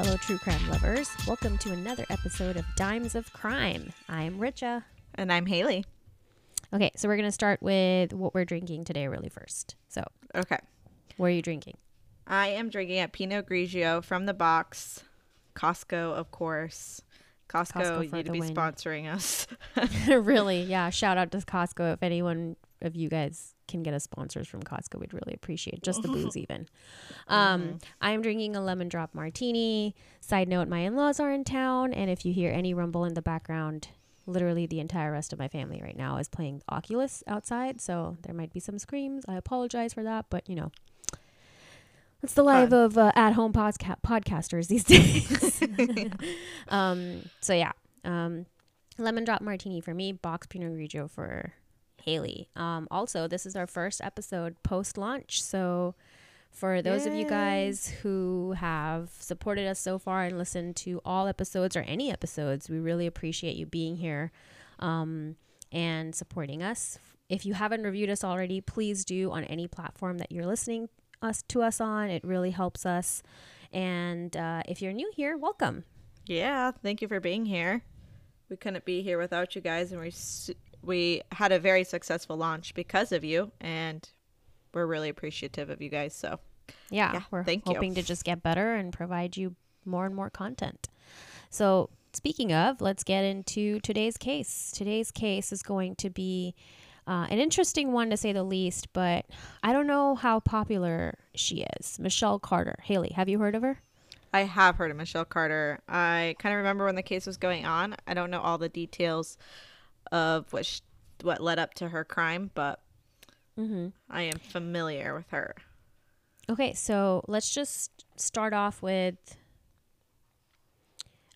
Hello, fellow true crime lovers. Welcome to another episode of Dimes of Crime. I'm Richa. And I'm Haily. Okay, so we're going to start with what we're drinking today, really, first. So, Okay. what are you drinking? I am drinking a Pinot Grigio from the box. Costco, of course. Costco, Costco you need to be win. sponsoring us. really, yeah. Shout out to Costco. If anyone of you guys can get us sponsors from Costco, we'd really appreciate just the booze, even. Um, I am drinking a lemon drop martini. Side note: My in-laws are in town, and if you hear any rumble in the background, literally the entire rest of my family right now is playing Oculus outside, so there might be some screams. I apologize for that, but you know. It's the life of uh, at-home podca- podcasters these days. um, so yeah, um, lemon drop martini for me, box Pinot Grigio for Haily. Um, also, this is our first episode post launch. So, for those of you guys who have supported us so far and listened to all episodes or any episodes, we really appreciate you being here um, and supporting us. If you haven't reviewed us already, please do on any platform that you're listening us to us on. It really helps us. And uh, if you're new here, welcome. yeah, thank you for being here. We couldn't be here without you guys, and we s- we had a very successful launch because of you, and we're really appreciative of you guys. So Yeah, Yeah, we're thank you. hoping to just get better and provide you more and more content. So, speaking of, let's get into today's case. Today's case is going to be uh, an interesting one to say the least, but I don't know how popular she is. Michelle Carter. Haily, have you heard of her? I have heard of Michelle Carter. I kind of remember when the case was going on. I don't know all the details of what sh- what led up to her crime, but Mm-hmm. I am familiar with her. Okay, so let's just start off with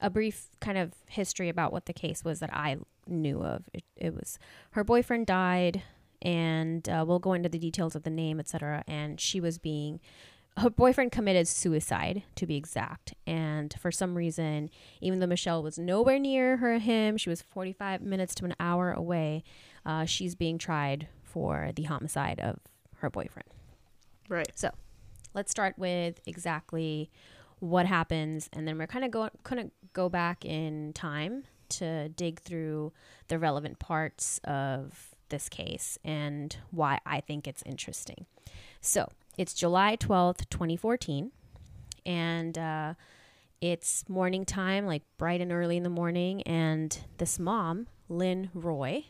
a brief kind of history about what the case was that I knew of. It, it was her boyfriend died, and uh, we'll go into the details of the name, etc. And she was being her boyfriend committed suicide, to be exact. And for some reason, even though Michelle was nowhere near her him, she was 45 minutes to an hour away. Uh, she's being tried for the homicide of her boyfriend. Right. So let's start with exactly what happens, and then we're kind of going of go back in time to dig through the relevant parts of this case and why I think it's interesting. So it's July twelfth, twenty fourteen, and uh, it's morning time, like bright and early in the morning, and this mom, Lynn Roy,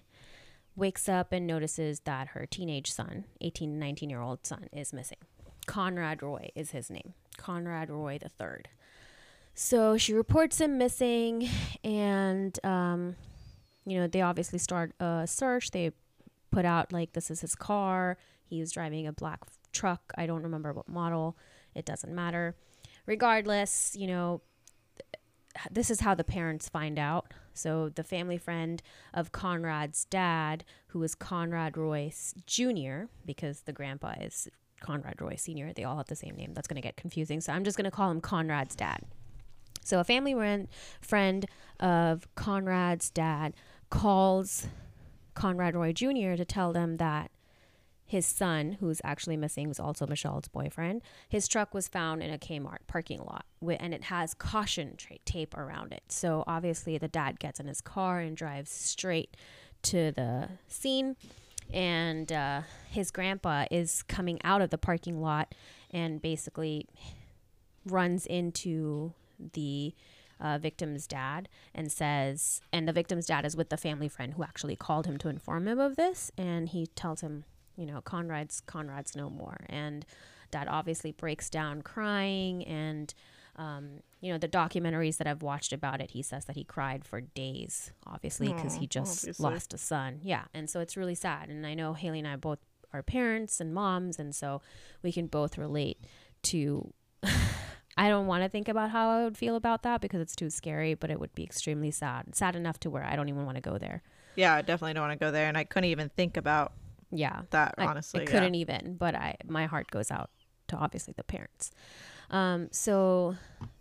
wakes up and notices that her teenage son, 18, 19 year old son, is missing. Conrad Roy is his name. Conrad Roy the third. So she reports him missing, and um, you know they obviously start a search. They put out like this is his car. He's driving a black truck. I don't remember what model. It doesn't matter. Regardless, you know, th- this is how the parents find out. So the family friend of Conrad's dad, who is Conrad Royce Jr., because the grandpa is Conrad Roy Sr., they all have the same name. That's going to get confusing. So I'm just going to call him Conrad's dad. So a family ran- friend of Conrad's dad calls Conrad Roy Jr. to tell them that his son, who's actually missing, was also Michelle's boyfriend. His truck was found in a Kmart parking lot, and it has caution tra- tape around it. So obviously, the dad gets in his car and drives straight to the scene. And uh, his grandpa is coming out of the parking lot and basically runs into the uh, victim's dad and says, and the victim's dad is with the family friend who actually called him to inform him of this, and he tells him, you know, Conrad's Conrad's no more, and dad obviously breaks down crying, and um, you know the documentaries that I've watched about it, he says that he cried for days, obviously because he just obviously. lost a son, yeah, and so it's really sad, and I know Haily and I both are parents and moms, and so we can both relate to I don't want to think about how I would feel about that because it's too scary, but it would be extremely sad. Sad enough to where I don't even want to go there. Yeah, I definitely don't want to go there, and I couldn't even think about Yeah. that I, honestly. I couldn't even, but I my heart goes out to obviously the parents. Um, so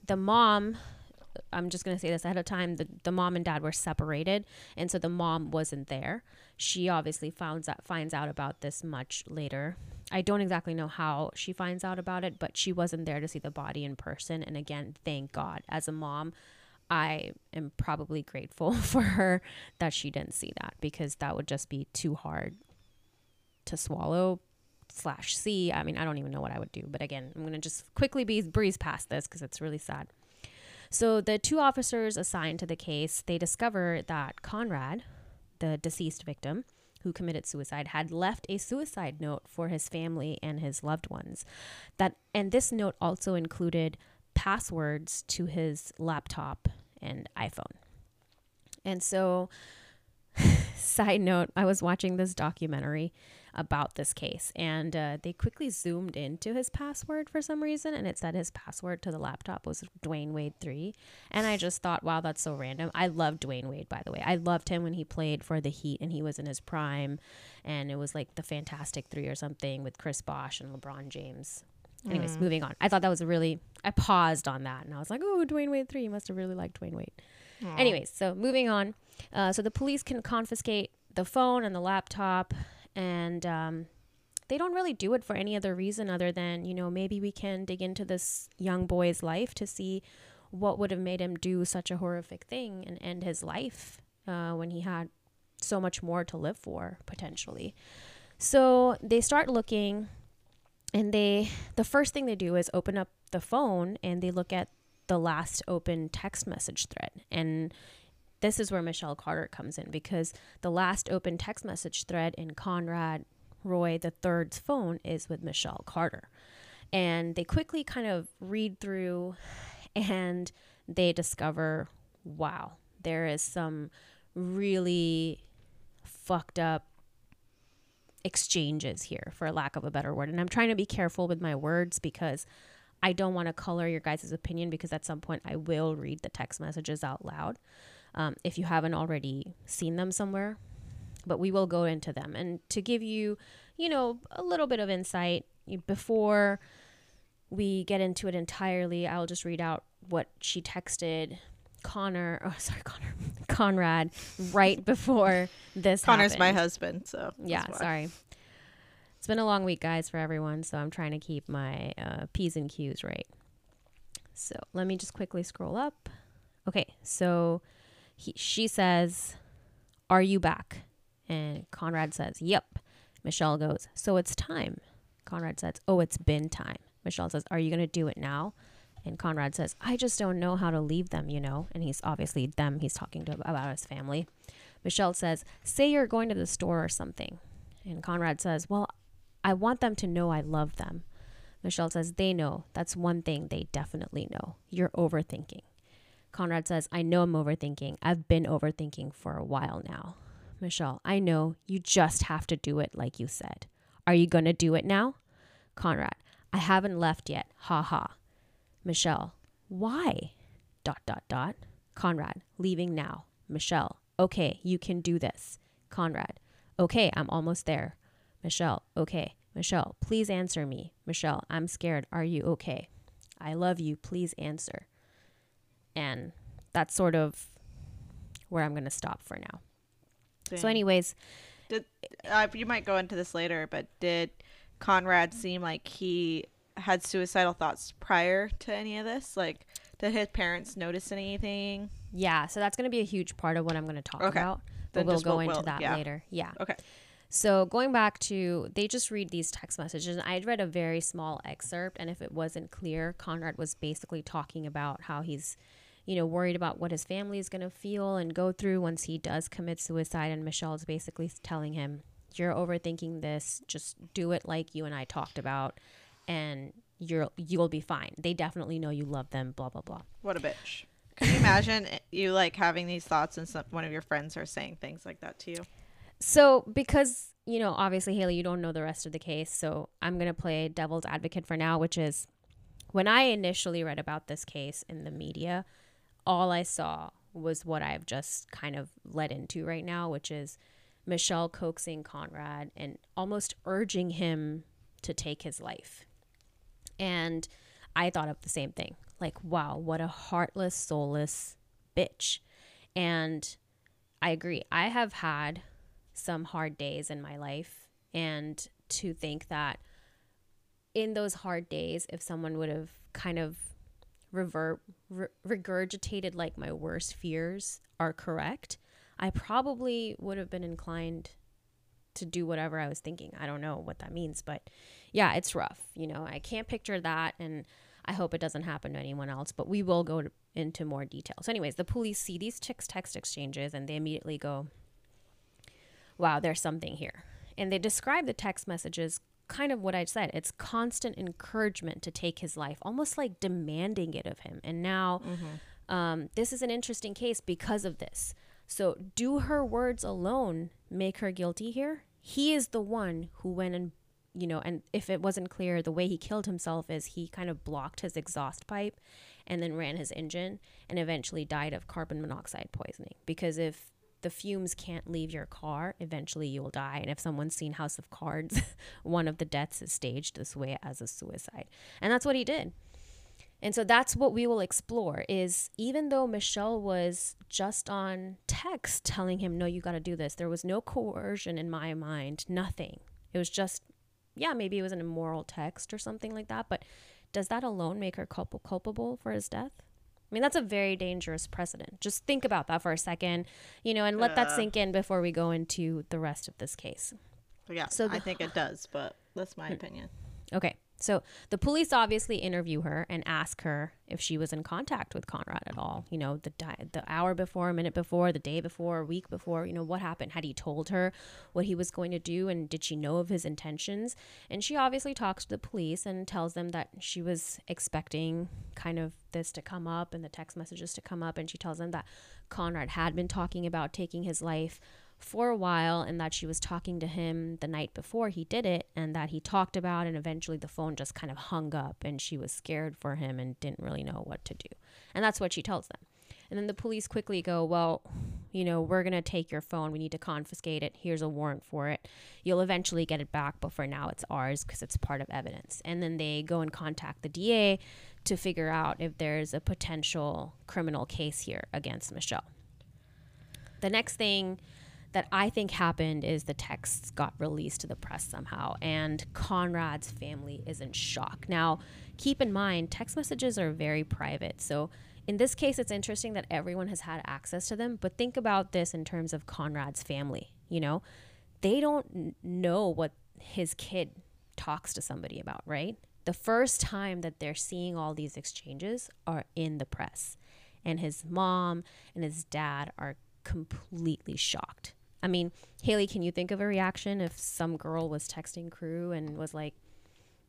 the mom I'm just going to say this ahead of time. The, the mom and dad were separated. And so the mom wasn't there. She obviously finds out, finds out about this much later. I don't exactly know how she finds out about it, but she wasn't there to see the body in person. And again, thank God. As a mom, I am probably grateful for her that she didn't see that because that would just be too hard to swallow slash see. I mean, I don't even know what I would do. But again, I'm going to just quickly be, breeze past this because it's really sad. So the two officers assigned to the case, they discover that Conrad, the deceased victim who committed suicide, had left a suicide note for his family and his loved ones. That and this note also included passwords to his laptop and iPhone. And so side note, I was watching this documentary about this case. And uh, they quickly zoomed into his password for some reason, and it said his password to the laptop was Dwyane Wade 3. And I just thought, wow, that's so random. I love Dwyane Wade, by the way. I loved him when he played for the Heat and he was in his prime. And it was like the Fantastic Three or something with Chris Bosh and LeBron James. Anyways, mm. moving on. I thought that was a really, I paused on that and I was like, oh, Dwyane Wade 3. You must have really liked Dwyane Wade. Aww. Anyways, so moving on. Uh, so the police can confiscate the phone and the laptop and um, they don't really do it for any other reason other than you know maybe we can dig into this young boy's life to see what would have made him do such a horrific thing and end his life uh, when he had so much more to live for potentially. So they start looking and they the first thing they do is open up the phone and they look at the last open text message thread. And this is where Michelle Carter comes in because the last open text message thread in Conrad Roy third's phone is with Michelle Carter. And they quickly kind of read through and they discover wow, there is some really fucked up exchanges here, for lack of a better word. And I'm trying to be careful with my words because I don't want to color your guys' opinion because at some point I will read the text messages out loud um, if you haven't already seen them somewhere. But we will go into them. And to give you, you know, a little bit of insight before we get into it entirely, I'll just read out what she texted Connor, oh sorry, Connor, Conrad, right before this. Connor's happened. my husband, so yeah, sorry. It's been a long week, guys, for everyone, so I'm trying to keep my uh, p's and q's right. So let me just quickly scroll up. Okay, so he, she says, Are you back? And Conrad says, Yep. Michelle goes, So it's time. Conrad says, Oh, it's been time. Michelle says, Are you going to do it now? And Conrad says, I just don't know how to leave them, you know. And he's obviously them, he's talking to about his family. Michelle says, Say you're going to the store or something. And Conrad says, Well, I want them to know I love them. Michelle says, They know. That's one thing they definitely know. You're overthinking. Conrad says, I know I'm overthinking. I've been overthinking for a while now. Michelle, I know. You just have to do it like you said. Are you going to do it now? Conrad, I haven't left yet. Ha ha. Michelle, why? Dot, dot, dot. Conrad, leaving now. Michelle, okay, you can do this. Conrad, okay, I'm almost there. Michelle, okay. Michelle, please answer me. Michelle, I'm scared. Are you okay? I love you. Please answer. And that's sort of where I'm going to stop for now. Dang. So, anyways, did uh, you might go into this later, but did Conrad seem like he had suicidal thoughts prior to any of this? Like, did his parents notice anything? Yeah, so that's going to be a huge part of what I'm going to talk okay. about. But then we'll go into we'll, that yeah. later. Yeah. Okay. So going back to, they just read these text messages. And I read a very small excerpt, and if it wasn't clear, Conrad was basically talking about how he's you know, worried about what his family is going to feel and go through once he does commit suicide. And Michelle's basically telling him, You're overthinking this. Just do it like you and I talked about, and you're you'll be fine. They definitely know you love them. Blah blah blah. What a bitch. Can you imagine you like having these thoughts and some, one of your friends are saying things like that to you? So because you know, obviously Haily, you don't know the rest of the case, so I'm gonna play devil's advocate for now, which is when I initially read about this case in the media, all I saw was what I've just kind of led into right now, which is Michelle coaxing Conrad and almost urging him to take his life. And I thought of the same thing. Like, wow, what a heartless, soulless bitch. And I agree. I have had some hard days in my life. And to think that in those hard days, if someone would have kind of revert, re- regurgitated like my worst fears are correct, I probably would have been inclined to do whatever I was thinking. I don't know what that means, but yeah, it's rough. You know, I can't picture that. And I hope it doesn't happen to anyone else, but we will go to, into more detail. So, anyways, the police see these chicks' text exchanges and they immediately go, wow, there's something here. And they describe the text messages kind of what I said. It's constant encouragement to take his life, almost like demanding it of him. And now, mm-hmm. um, this is an interesting case because of this. So, do her words alone make her guilty here? He is the one who went and, you know, and if it wasn't clear, the way he killed himself is he kind of blocked his exhaust pipe and then ran his engine and eventually died of carbon monoxide poisoning. Because if the fumes can't leave your car, eventually you will die. And if someone's seen House of Cards, one of the deaths is staged this way as a suicide. And that's what he did. And so that's what we will explore is even though Michelle was just on text telling him, no, you got to do this, there was no coercion in my mind, nothing. It was just, yeah, maybe it was an immoral text or something like that. But does that alone make her culp- culpable for his death? I mean, that's a very dangerous precedent. Just think about that for a second, you know, and let uh, that sink in before we go into the rest of this case. Yeah, so the, I think it does, but that's my hmm. opinion. Okay. So the police obviously interview her and ask her if she was in contact with Conrad at all. You know, the di- the hour before, a minute before, the day before, a week before. You know, what happened? Had he told her what he was going to do, and did she know of his intentions? And she obviously talks to the police and tells them that she was expecting kind of this to come up and the text messages to come up, and she tells them that Conrad had been talking about taking his life for a while and that she was talking to him the night before he did it and that he talked about and eventually the phone just kind of hung up and she was scared for him and didn't really know what to do. And that's what she tells them. And then the police quickly go, Well, you know, we're going to take your phone. We need to confiscate it. Here's a warrant for it. You'll eventually get it back, but for now it's ours because it's part of evidence. And then they go and contact the DA to figure out if there's a potential criminal case here against Michelle. The next thing that I think happened is the texts got released to the press somehow, and Conrad's family is in shock. Now, keep in mind, text messages are very private. So, in this case, it's interesting that everyone has had access to them, but think about this in terms of Conrad's family. You know, they don't know what his kid talks to somebody about, right? The first time that they're seeing all these exchanges are in the press. And his mom and his dad are completely shocked. I mean, Haily, can you think of a reaction if some girl was texting crew and was like,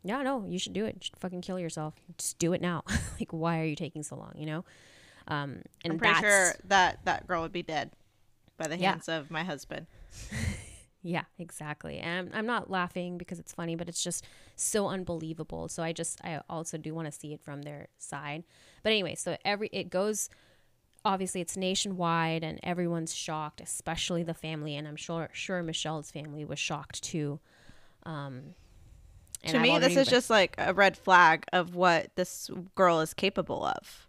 yeah, no, you should do it. You should fucking kill yourself. Just do it now. like, why are you taking so long? You know? Um, and I'm pretty sure that that girl would be dead by the hands yeah. of my husband. yeah, exactly. And I'm, I'm not laughing because it's funny, but it's just so unbelievable. So I just, I also do want to see it from their side. But anyway, so every, it goes obviously it's nationwide and everyone's shocked, especially the family, and I'm sure sure Michelle's family was shocked too. Um, to me, this is just like a red flag of what this girl is capable of.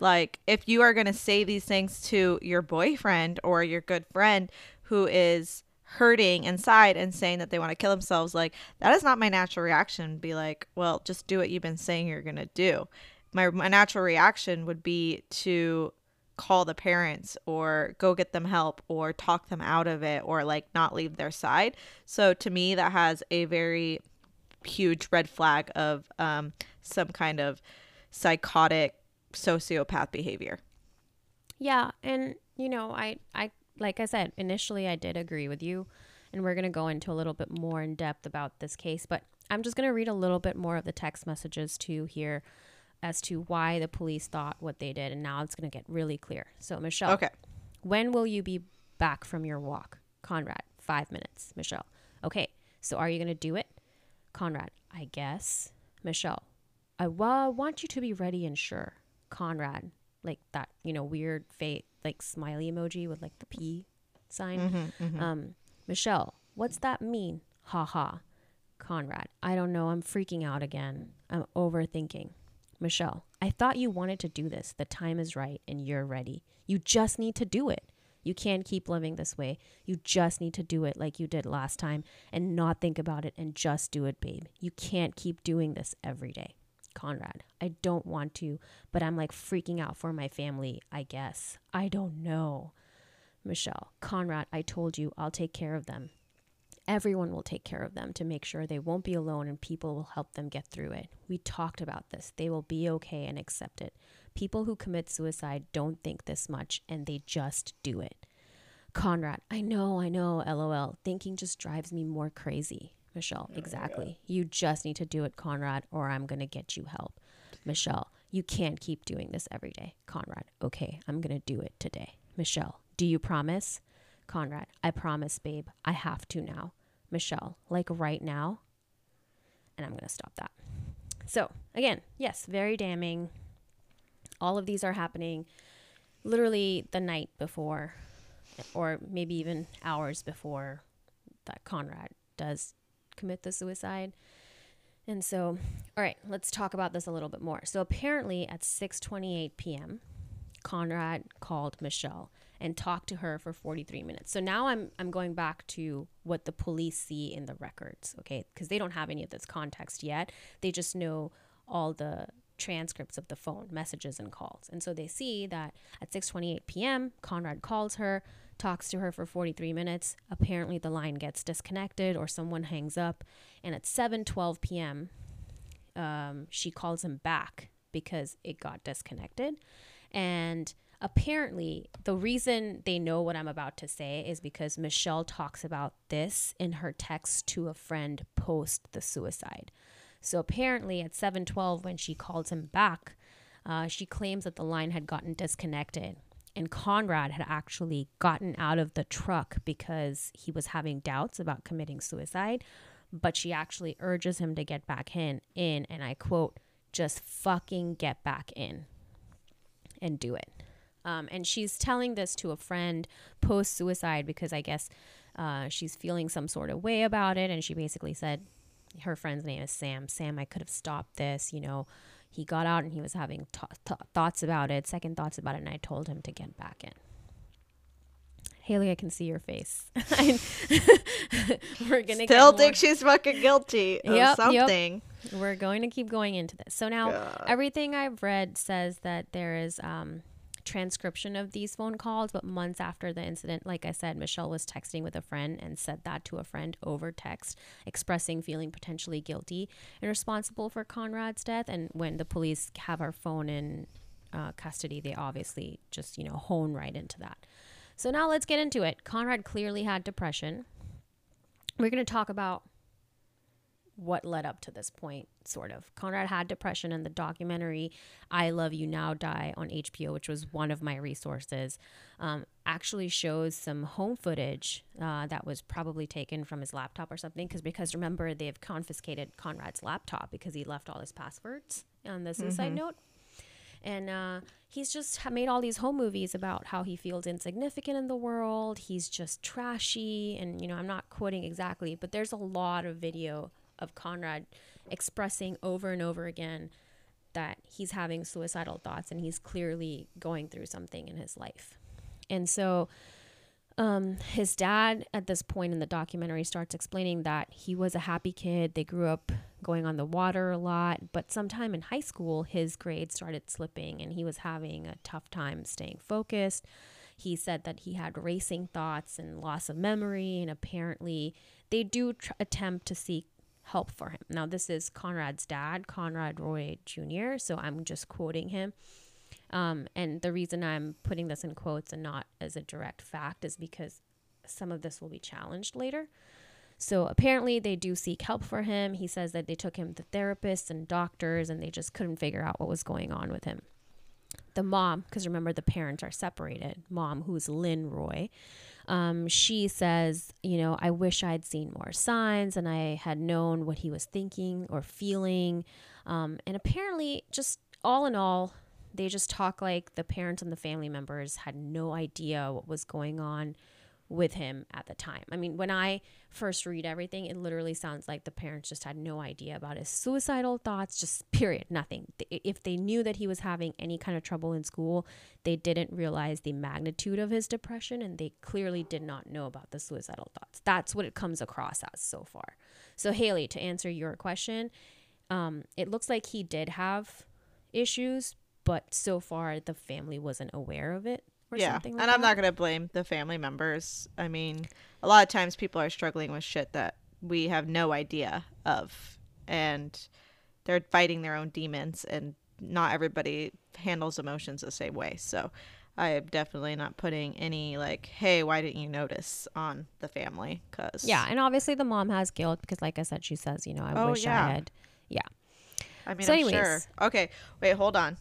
Like, if you are going to say these things to your boyfriend or your good friend who is hurting inside and saying that they want to kill themselves, like, that is not my natural reaction. Be like, well, just do what you've been saying you're going to do my, my natural reaction would be to call the parents or go get them help or talk them out of it or like not leave their side. So to me, that has a very huge red flag of um, some kind of psychotic sociopath behavior. Yeah, and you know, I I like I said initially, I did agree with you, and we're gonna go into a little bit more in depth about this case, but I'm just gonna read a little bit more of the text messages too here as to why the police thought what they did, and now it's going to get really clear. So, Michelle. Okay. When will you be back from your walk? Conrad, five minutes. Michelle. Okay. So, are you going to do it? Conrad, I guess. Michelle, I wa- want you to be ready and sure. Conrad, like that, you know, weird fate, like smiley emoji with like the P sign. Mm-hmm, mm-hmm. Um, Michelle, what's that mean? Ha ha. Conrad, I don't know. I'm freaking out again. I'm overthinking. Michelle, I thought you wanted to do this. The time is right and you're ready. You just need to do it. You can't keep living this way. You just need to do it like you did last time and not think about it and just do it, babe. You can't keep doing this every day. Conrad, I don't want to, but I'm like freaking out for my family, I guess. I don't know. Michelle, Conrad, I told you I'll take care of them. Everyone will take care of them to make sure they won't be alone and people will help them get through it. We talked about this. They will be okay and accept it. People who commit suicide don't think this much and they just do it. Conrad, I know, I know, lol. Thinking just drives me more crazy. Michelle, oh, exactly. You just need to do it, Conrad, or I'm going to get you help. Michelle, you can't keep doing this every day. Conrad, okay, I'm going to do it today. Michelle, do you promise? Conrad, I promise, babe. I have to now. Michelle, like right now. And I'm going to stop that. So, again, yes, very damning. All of these are happening literally the night before, or maybe even hours before that Conrad does commit the suicide. And so, all right, let's talk about this a little bit more. So apparently at 6:28 p.m., Conrad called Michelle and talked to her for 43 minutes. So now I'm I'm going back to what the police see in the records, okay? Because they don't have any of this context yet. They just know all the transcripts of the phone messages and calls. And so they see that at 6:28 p.m., Conrad calls her, talks to her for 43 minutes. Apparently the line gets disconnected or someone hangs up, and at 7:12 p.m., um, she calls him back because it got disconnected. And apparently, the reason they know what I'm about to say is because Michelle talks about this in her text to a friend post the suicide. So apparently, at 7:12, when she calls him back, uh, she claims that the line had gotten disconnected, and Conrad had actually gotten out of the truck because he was having doubts about committing suicide. But she actually urges him to get back in, in, and I quote, "Just fucking get back in, and do it." Um, and she's telling this to a friend post suicide because I guess uh, she's feeling some sort of way about it. And she basically said, her friend's name is Sam. Sam, I could have stopped this. You know, he got out and he was having t- t- thoughts about it, second thoughts about it, and I told him to get back in. Haily, I can see your face. We're gonna still think she's fucking guilty of yep, something. Yep. We're going to keep going into this. So now, God. everything I've read says that there is um, transcription of these phone calls, but months after the incident, like I said, Michelle was texting with a friend and said that to a friend over text, expressing feeling potentially guilty and responsible for Conrad's death. And when the police have our phone in uh, custody, they obviously just, you know, hone right into that. So now let's get into it. Conrad clearly had depression. We're going to talk about what led up to this point, sort of. Conrad had depression, and the documentary I Love You Now Die on HBO, which was one of my resources, um, actually shows some home footage uh, that was probably taken from his laptop or something. Because because remember, they've confiscated Conrad's laptop because he left all his passwords on the suicide mm-hmm. note. And uh, he's just made all these home movies about how he feels insignificant in the world. He's just trashy. And, you know, I'm not quoting exactly, but there's a lot of video of Conrad expressing over and over again that he's having suicidal thoughts and he's clearly going through something in his life. And so um, his dad, at this point in the documentary, starts explaining that he was a happy kid. They grew up going on the water a lot, but sometime in high school, his grades started slipping and he was having a tough time staying focused. He said that he had racing thoughts and loss of memory, and apparently, they do tr- attempt to seek help for him. Now, this is Conrad's dad, Conrad Roy Jr., so I'm just quoting him. Um, and the reason I'm putting this in quotes and not as a direct fact is because some of this will be challenged later. So apparently, they do seek help for him. He says that they took him to therapists and doctors and they just couldn't figure out what was going on with him. The mom, because remember, the parents are separated, mom, who's Lynn Roy, um, she says, you know, I wish I'd seen more signs and I had known what he was thinking or feeling. Um, and apparently, just all in all, they just talk like the parents and the family members had no idea what was going on with him at the time. I mean, when I first read everything, it literally sounds like the parents just had no idea about his suicidal thoughts, just period, nothing. If they knew that he was having any kind of trouble in school, they didn't realize the magnitude of his depression and they clearly did not know about the suicidal thoughts. That's what it comes across as so far. So, Haily, to answer your question, um, it looks like he did have issues, but so far the family wasn't aware of it yeah. Like and that. I'm not going to blame the family members. I mean, a lot of times people are struggling with shit that we have no idea of. And they're fighting their own demons, and not everybody handles emotions the same way. So I am definitely not putting any, like, hey, why didn't you notice on the family? Because. Yeah. And obviously the mom has guilt because, like I said, she says, you know, I oh, wish yeah. I had. Yeah. I mean, so I'm anyways. sure. Okay. Wait, hold on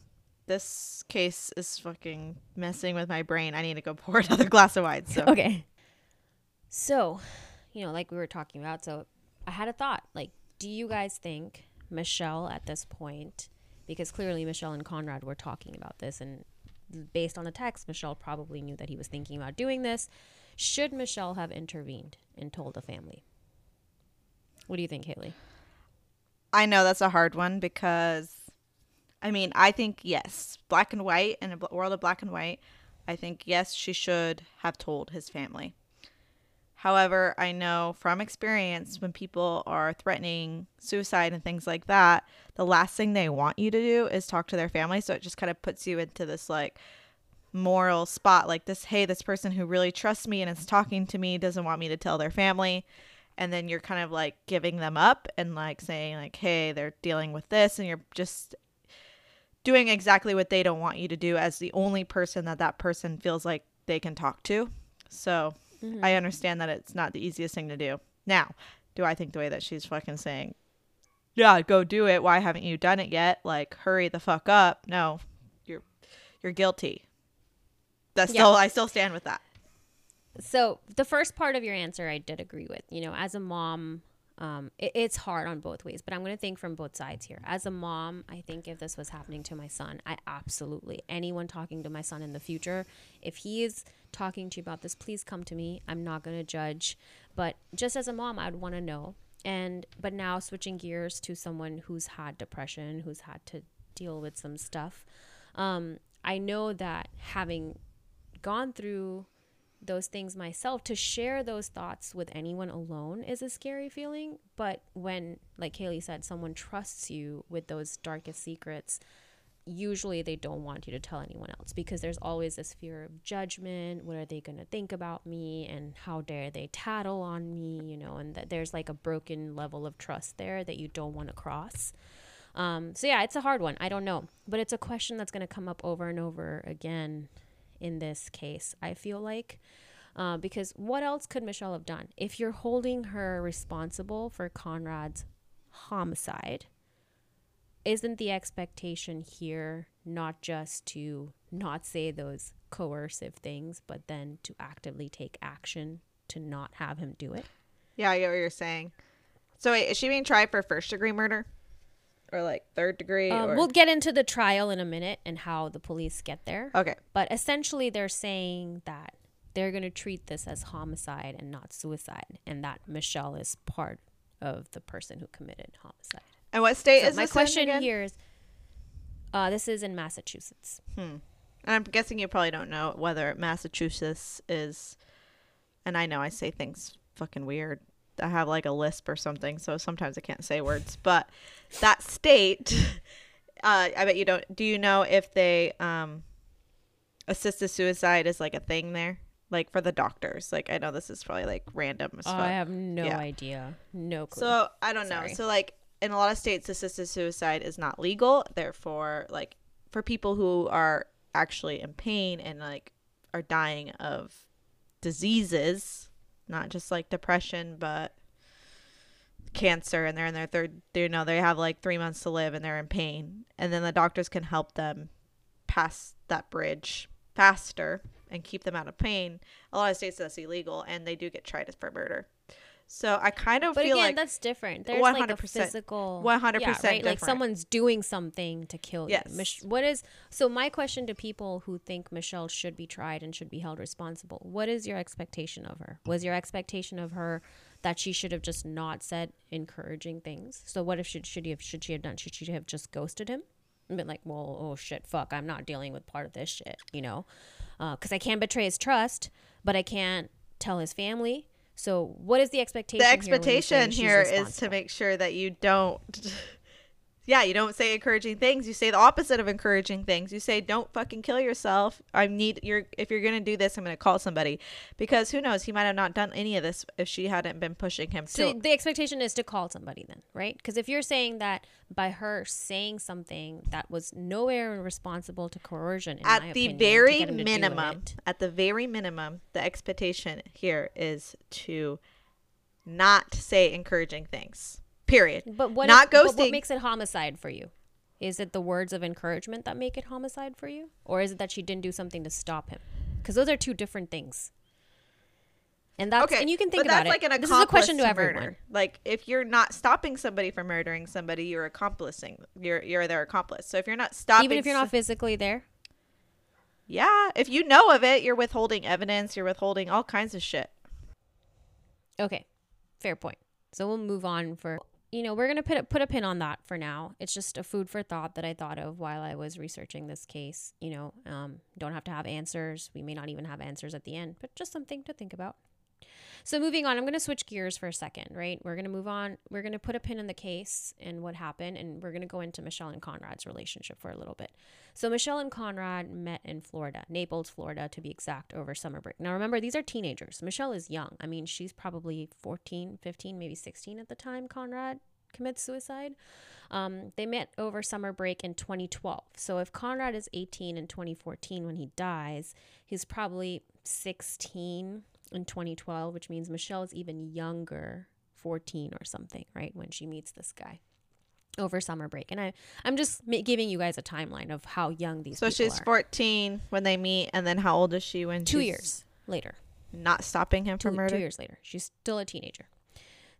this case is fucking messing with my brain. I need to go pour another glass of wine. So okay. So, you know, like we were talking about, so I had a thought. Like, do you guys think Michelle at this point, because clearly Michelle and Conrad were talking about this, and based on the text, Michelle probably knew that he was thinking about doing this. Should Michelle have intervened and told the family? What do you think, Haily? I know that's a hard one because I mean, I think yes, black and white in a world of black and white. I think yes, she should have told his family. However, I know from experience when people are threatening suicide and things like that, the last thing they want you to do is talk to their family. So it just kind of puts you into this like moral spot like this hey, this person who really trusts me and is talking to me doesn't want me to tell their family. And then you're kind of like giving them up and like saying, like, hey, they're dealing with this. And you're just doing exactly what they don't want you to do as the only person that that person feels like they can talk to. So mm-hmm. I understand that it's not the easiest thing to do. Now, do I think the way that she's fucking saying, yeah, go do it. Why haven't you done it yet? Like, hurry the fuck up. No, you're you're guilty. That's yeah. still I still stand with that. So the first part of your answer, I did agree with. You know, as a mom, um, it, it's hard on both ways, but I'm going to think from both sides here. As a mom, I think if this was happening to my son, I absolutely, anyone talking to my son in the future, if he is talking to you about this, please come to me. I'm not going to judge. But just as a mom, I'd want to know. And, but now switching gears to someone who's had depression, who's had to deal with some stuff, um, I know that having gone through those things myself to share those thoughts with anyone alone is a scary feeling. But when like Haily said someone trusts you with those darkest secrets usually they don't want you to tell anyone else because there's always this fear of judgment. What are they going to think about me? And how dare they tattle on me you know? And that there's like a broken level of trust there that you don't want to cross. Um, so yeah it's a hard one. I don't know. But it's a question that's going to come up over and over again in this case, I feel like. Uh, because what else could Michelle have done? If you're holding her responsible for Conrad's homicide, isn't the expectation here not just to not say those coercive things, but then to actively take action to not have him do it? Yeah, I get what you're saying. So wait, is she being tried for first degree murder? Or like third degree? Um, or... We'll get into the trial in a minute and how the police get there. Okay. But essentially, they're saying that they're going to treat this as homicide and not suicide, and that Michelle is part of the person who committed homicide. And what state so is my question here is? Uh, this is in Massachusetts. Hmm. And I'm guessing you probably don't know whether Massachusetts is. And I know I say things fucking weird I have like a lisp or something, so sometimes I can't say words. But that state, uh, I bet you don't. Do you know if they um, assisted suicide is like a thing there? Like for the doctors, like I know this is probably like random. As oh, I have no yeah. idea, no clue. So I don't Sorry. know. So like in a lot of states, assisted suicide is not legal. Therefore, like for people who are actually in pain and like are dying of diseases not just like depression, but cancer and they're in their third you know they have like three months to live and they're in pain. And then the doctors can help them pass that bridge faster and keep them out of pain. A lot of states that's illegal and they do get tried as for murder So I kind of but feel again, like that's different. There's like a physical, 100% Like someone's doing something to kill Yes. you. Mich- what is so? My question to people who think Michelle should be tried and should be held responsible: What is your expectation of her? Was your expectation of her that she should have just not said encouraging things? So what if should should have, should she have done? Should she have just ghosted him? And been like, well, oh shit, fuck, I'm not dealing with part of this shit, you know, uh, because I can't betray his trust, but I can't tell his family. So what is the expectation? the here expectation she's here is to make sure that you don't yeah you don't say encouraging things. You say the opposite of encouraging things. You say don't fucking kill yourself. I need your if you're gonna do this i'm gonna call somebody. Because who knows? He might have not done any of this if she hadn't been pushing him So to the expectation is to call somebody then, right? Because if you're saying that by her saying something that was nowhere responsible to coercion, at the opinion, very get him to do minimum at the very minimum the expectation here is to not say encouraging things period but what not if- ghosting what makes it homicide for you? Is it the words of encouragement that make it homicide for you, or is it that she didn't do something to stop him? Because those are two different things. And that's okay, and you can think about like it. an this is a question to everyone. murder. Like if you're not stopping somebody from murdering somebody, you're accomplishing. You're you're their accomplice. So if you're not stopping, Even if you're not physically there, yeah, if you know of it, you're withholding evidence. You're withholding all kinds of shit. Okay, fair point. So we'll move on for you know we're gonna put a, put a pin on that for now. It's just a food for thought that I thought of while I was researching this case. You know, um, don't have to have answers. We may not even have answers at the end, but just something to think about. So moving on, I'm going to switch gears for a second, right? We're going to move on. We're going to put a pin in the case and what happened, and we're going to go into Michelle and Conrad's relationship for a little bit. So Michelle and Conrad met in Florida, Naples, Florida, to be exact, over summer break. Now remember, these are teenagers. Michelle is young. I mean, she's probably 14, 15, maybe 16 at the time Conrad commits suicide. Um, they met over summer break in 2012. So if Conrad is 18 in 2014 when he dies, he's probably 16 in 2012, which means Michelle is even younger, 14 or something, right, when she meets this guy over summer break. And I, I'm just giving you guys a timeline of how young these So she's are. 14 when they meet, and then how old is she when two years later. not stopping him two, from murder? two years later. She's still a teenager.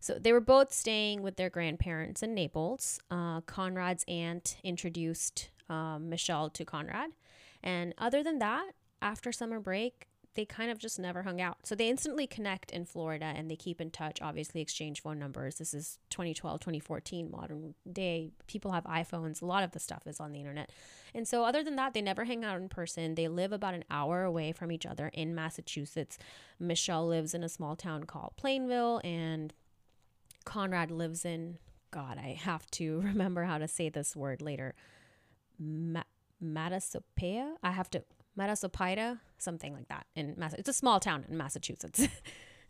So they were both staying with their grandparents in Naples. Uh, Conrad's aunt introduced um, Michelle to Conrad. And other than that, after summer break, they kind of just never hung out. So they instantly connect in Florida and they keep in touch, obviously exchange phone numbers. This is 2012, 2014, modern day. People have iPhones. A lot of the stuff is on the internet. And so other than that, they never hang out in person. They live about an hour away from each other in Massachusetts. Michelle lives in a small town called Plainville and Conrad lives in God, I have to remember how to say this word later. Ma- Matasopea? I have to Matasopita, something like that. In Mass- it's a small town in Massachusetts.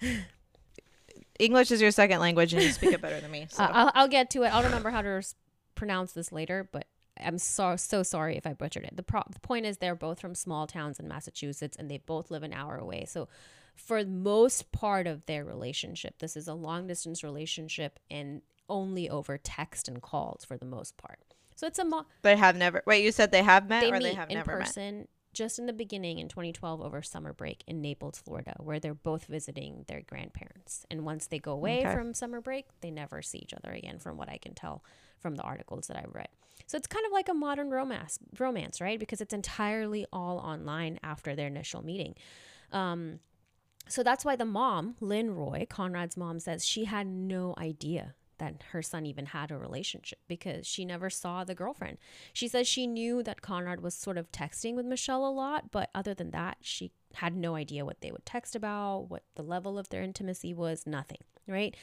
English is your second language, and you speak it better than me. So. Uh, I'll, I'll get to it. I'll remember how to res- pronounce this later, but I'm so so sorry if I butchered it. The, pro- the point is they're both from small towns in Massachusetts, and they both live an hour away. So, for most part of their relationship, this is a long distance relationship, and only over text and calls for the most part. So it's a mo- they have never. Wait, you said they have met, they or meet they have in never met? Just in the beginning in 2012 over summer break in Naples, Florida, where they're both visiting their grandparents. And once they go away Okay. from summer break, they never see each other again, from what I can tell from the articles that I read. So it's kind of like a modern romance, romance, right? Because it's entirely all online after their initial meeting. Um, so that's why the mom, Lynn Roy, Conrad's mom, says she had no idea that her son even had a relationship because she never saw the girlfriend. She says she knew that Conrad was sort of texting with Michelle a lot, but other than that, she had no idea what they would text about, what the level of their intimacy was, nothing, right?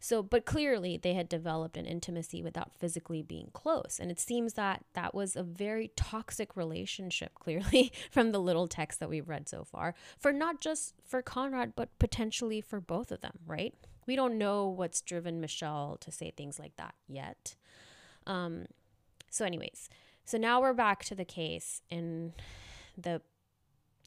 So, but clearly they had developed an intimacy without physically being close. And it seems that that was a very toxic relationship, clearly, from the little text that we've read so far, for not just for Conrad, but potentially for both of them, right? We don't know what's driven Michelle to say things like that yet. Um, so, anyways, so now we're back to the case, and the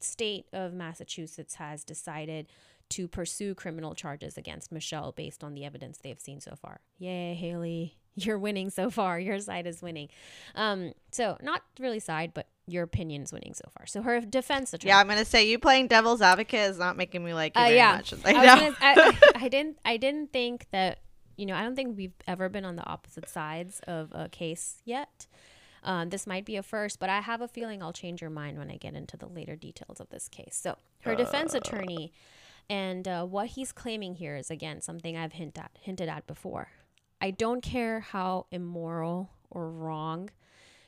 state of Massachusetts has decided to pursue criminal charges against Michelle based on the evidence they've seen so far. Yay, Haily. you're winning so far. Your side is winning. Um, so not really side, but your opinion's winning so far. So her defense attorney. Yeah, I'm gonna say you playing devil's advocate is not making me like you uh, very yeah. much. I, I, gonna, I, I didn't. I didn't think that. You know, I don't think we've ever been on the opposite sides of a case yet. Um, this might be a first, but I have a feeling I'll change your mind when I get into the later details of this case. So, her defense uh. attorney and uh, what he's claiming here is again something I've hint at, hinted at before. I don't care how immoral or wrong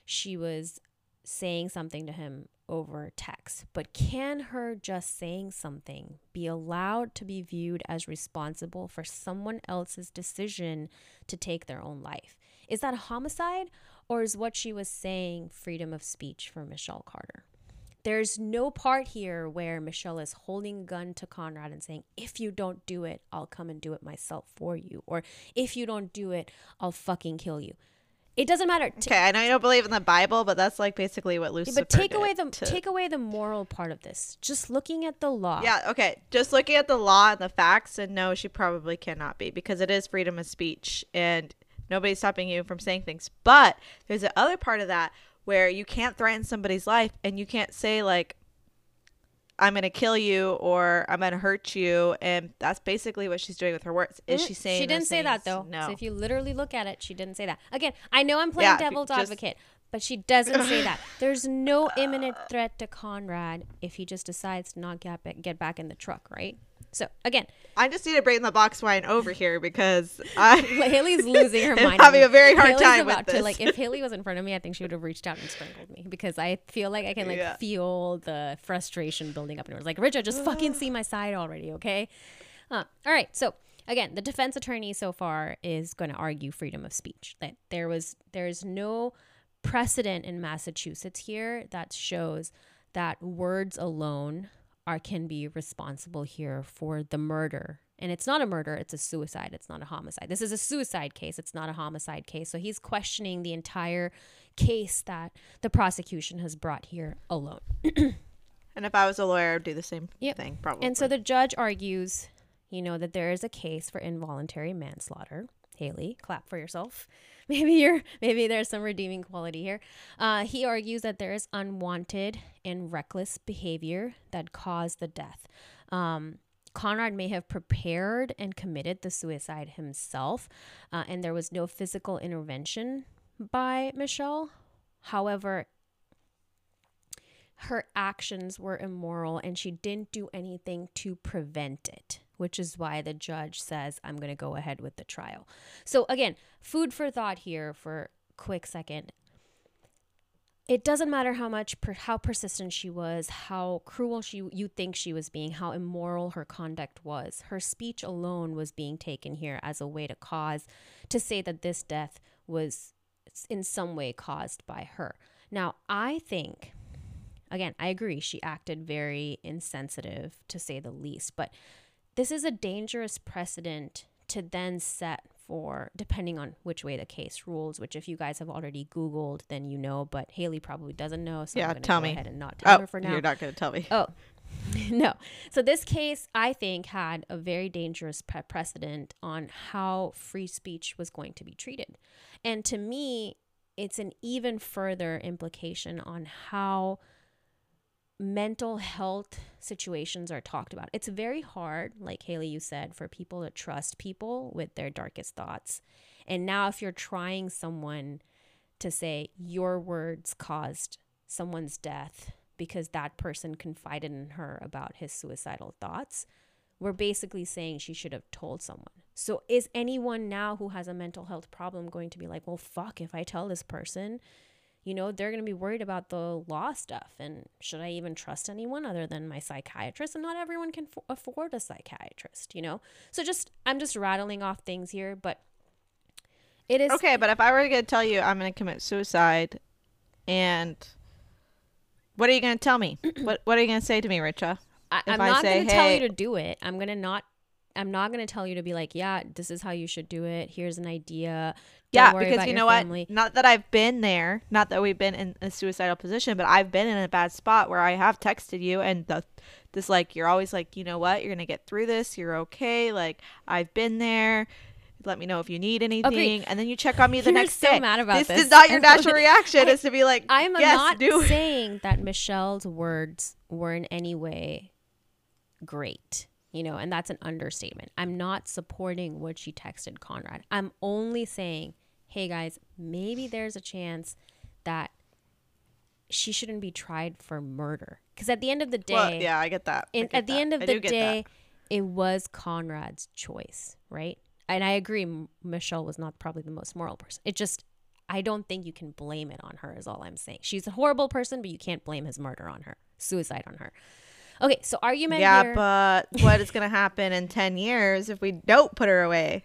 she was saying something to him over text, but can her just saying something be allowed to be viewed as responsible for someone else's decision to take their own life? Is that a homicide or is what she was saying freedom of speech for Michelle Carter? There's no part here where Michelle is holding a gun to Conrad and saying, if you don't do it, I'll come and do it myself for you. Or if you don't do it, I'll fucking kill you. It doesn't matter. Okay, I know you don't believe in the Bible, but that's like basically what Lucifer. but take away the to... take away the moral part of this. Just looking at the law. Yeah. Okay. Just looking at the law and the facts, and no, she probably cannot be because it is freedom of speech, and nobody's stopping you from saying things. But there's the other part of that where you can't threaten somebody's life and you can't say like I'm gonna kill you or I'm gonna hurt you, and that's basically what she's doing with her words. Is mm, she saying? She didn't say that though. No. So if you literally look at it, she didn't say that. Again, I know I'm playing yeah, devil's just, advocate, but she doesn't say that. There's no imminent threat to Conrad if he just decides to not get get back in the truck, right? So again, I just need to bring the box wine over here because I Haily's losing her mind. Having a very hard Haily's time about with this. To, like if Haily was in front of me, I think she would have reached out and strangled me because I feel like I can like yeah. feel the frustration building up. And it was like, Richa, just fucking see my side already, okay? Uh, all right, so again, the defense attorney so far is going to argue freedom of speech. That there was there's no precedent in Massachusetts here that shows that words alone are can be responsible here for the murder. And it's not a murder, it's a suicide. It's not a homicide. This is a suicide case, it's not a homicide case. So he's questioning the entire case that the prosecution has brought here alone. and if I was a lawyer, I'd do the same yep. thing, probably. And so the judge argues, you know, that there is a case for involuntary manslaughter. Haily, clap for yourself. maybe you're maybe there's some redeeming quality here. Uh, he argues that there is unwanted and reckless behavior that caused the death. Um, Conrad may have prepared and committed the suicide himself, uh, and there was no physical intervention by Michelle. However, her actions were immoral and she didn't do anything to prevent it which is why the judge says, I'm going to go ahead with the trial. So, again, food for thought here for quick second. It doesn't matter how much, per, how persistent she was, how cruel she you think she was being, how immoral her conduct was. Her speech alone was being taken here as a way to cause, to say that this death was in some way caused by her. Now, I think, again, I agree, she acted very insensitive to say the least, but this is a dangerous precedent to then set for depending on which way the case rules which if you guys have already googled then you know but Haily probably doesn't know so yeah, i'm tell go me. ahead and not tell oh, her for now. you're not going to tell me. Oh no. So this case i think had a very dangerous pre- precedent on how free speech was going to be treated. And to me it's an even further implication on how mental health situations are talked about. It's very hard, like Haily, you said, for people to trust people with their darkest thoughts. And now, if you're trying someone to say your words caused someone's death because that person confided in her about his suicidal thoughts, we're basically saying she should have told someone. So, is anyone now who has a mental health problem going to be like, well, fuck, if I tell this person, you know, they're going to be worried about the law stuff. And should I even trust anyone other than my psychiatrist? And not everyone can f- afford a psychiatrist, you know? So just, I'm just rattling off things here, but it is. Okay, but if I were to tell you I'm going to commit suicide and what are you going to tell me? what, what are you going to say to me, Richa? I, am not going to hey, tell you to do it. I'm going to not I'm not going to tell you to be like, yeah, this is how you should do it. Here's an idea. Don't yeah, because you know family. what? Not that I've been there, not that we've been in a suicidal position, but I've been in a bad spot where I have texted you and the this like you're always like, you know what? You're going to get through this. You're okay. Like I've been there. let me know if you need anything, and then you check on me the You're next so day. Mad about this, this is not your natural reaction. I, is to be like, I'm yes, not do. saying that Michelle's words were in any way great, you know, and that's an understatement. I'm not supporting what she texted Conrad. I'm only saying, hey guys, maybe there's a chance that she shouldn't be tried for murder. Because at the end of the day, well, yeah, I get that. In, get at the that. end of I the day, it was Conrad's choice, right? And I agree, Michelle was not probably the most moral person. It just, I don't think you can blame it on her, is all I'm saying. She's a horrible person, but you can't blame his murder on her, suicide on her. Okay, so argument. Yeah, here, but what is going to happen in 10 years if we don't put her away?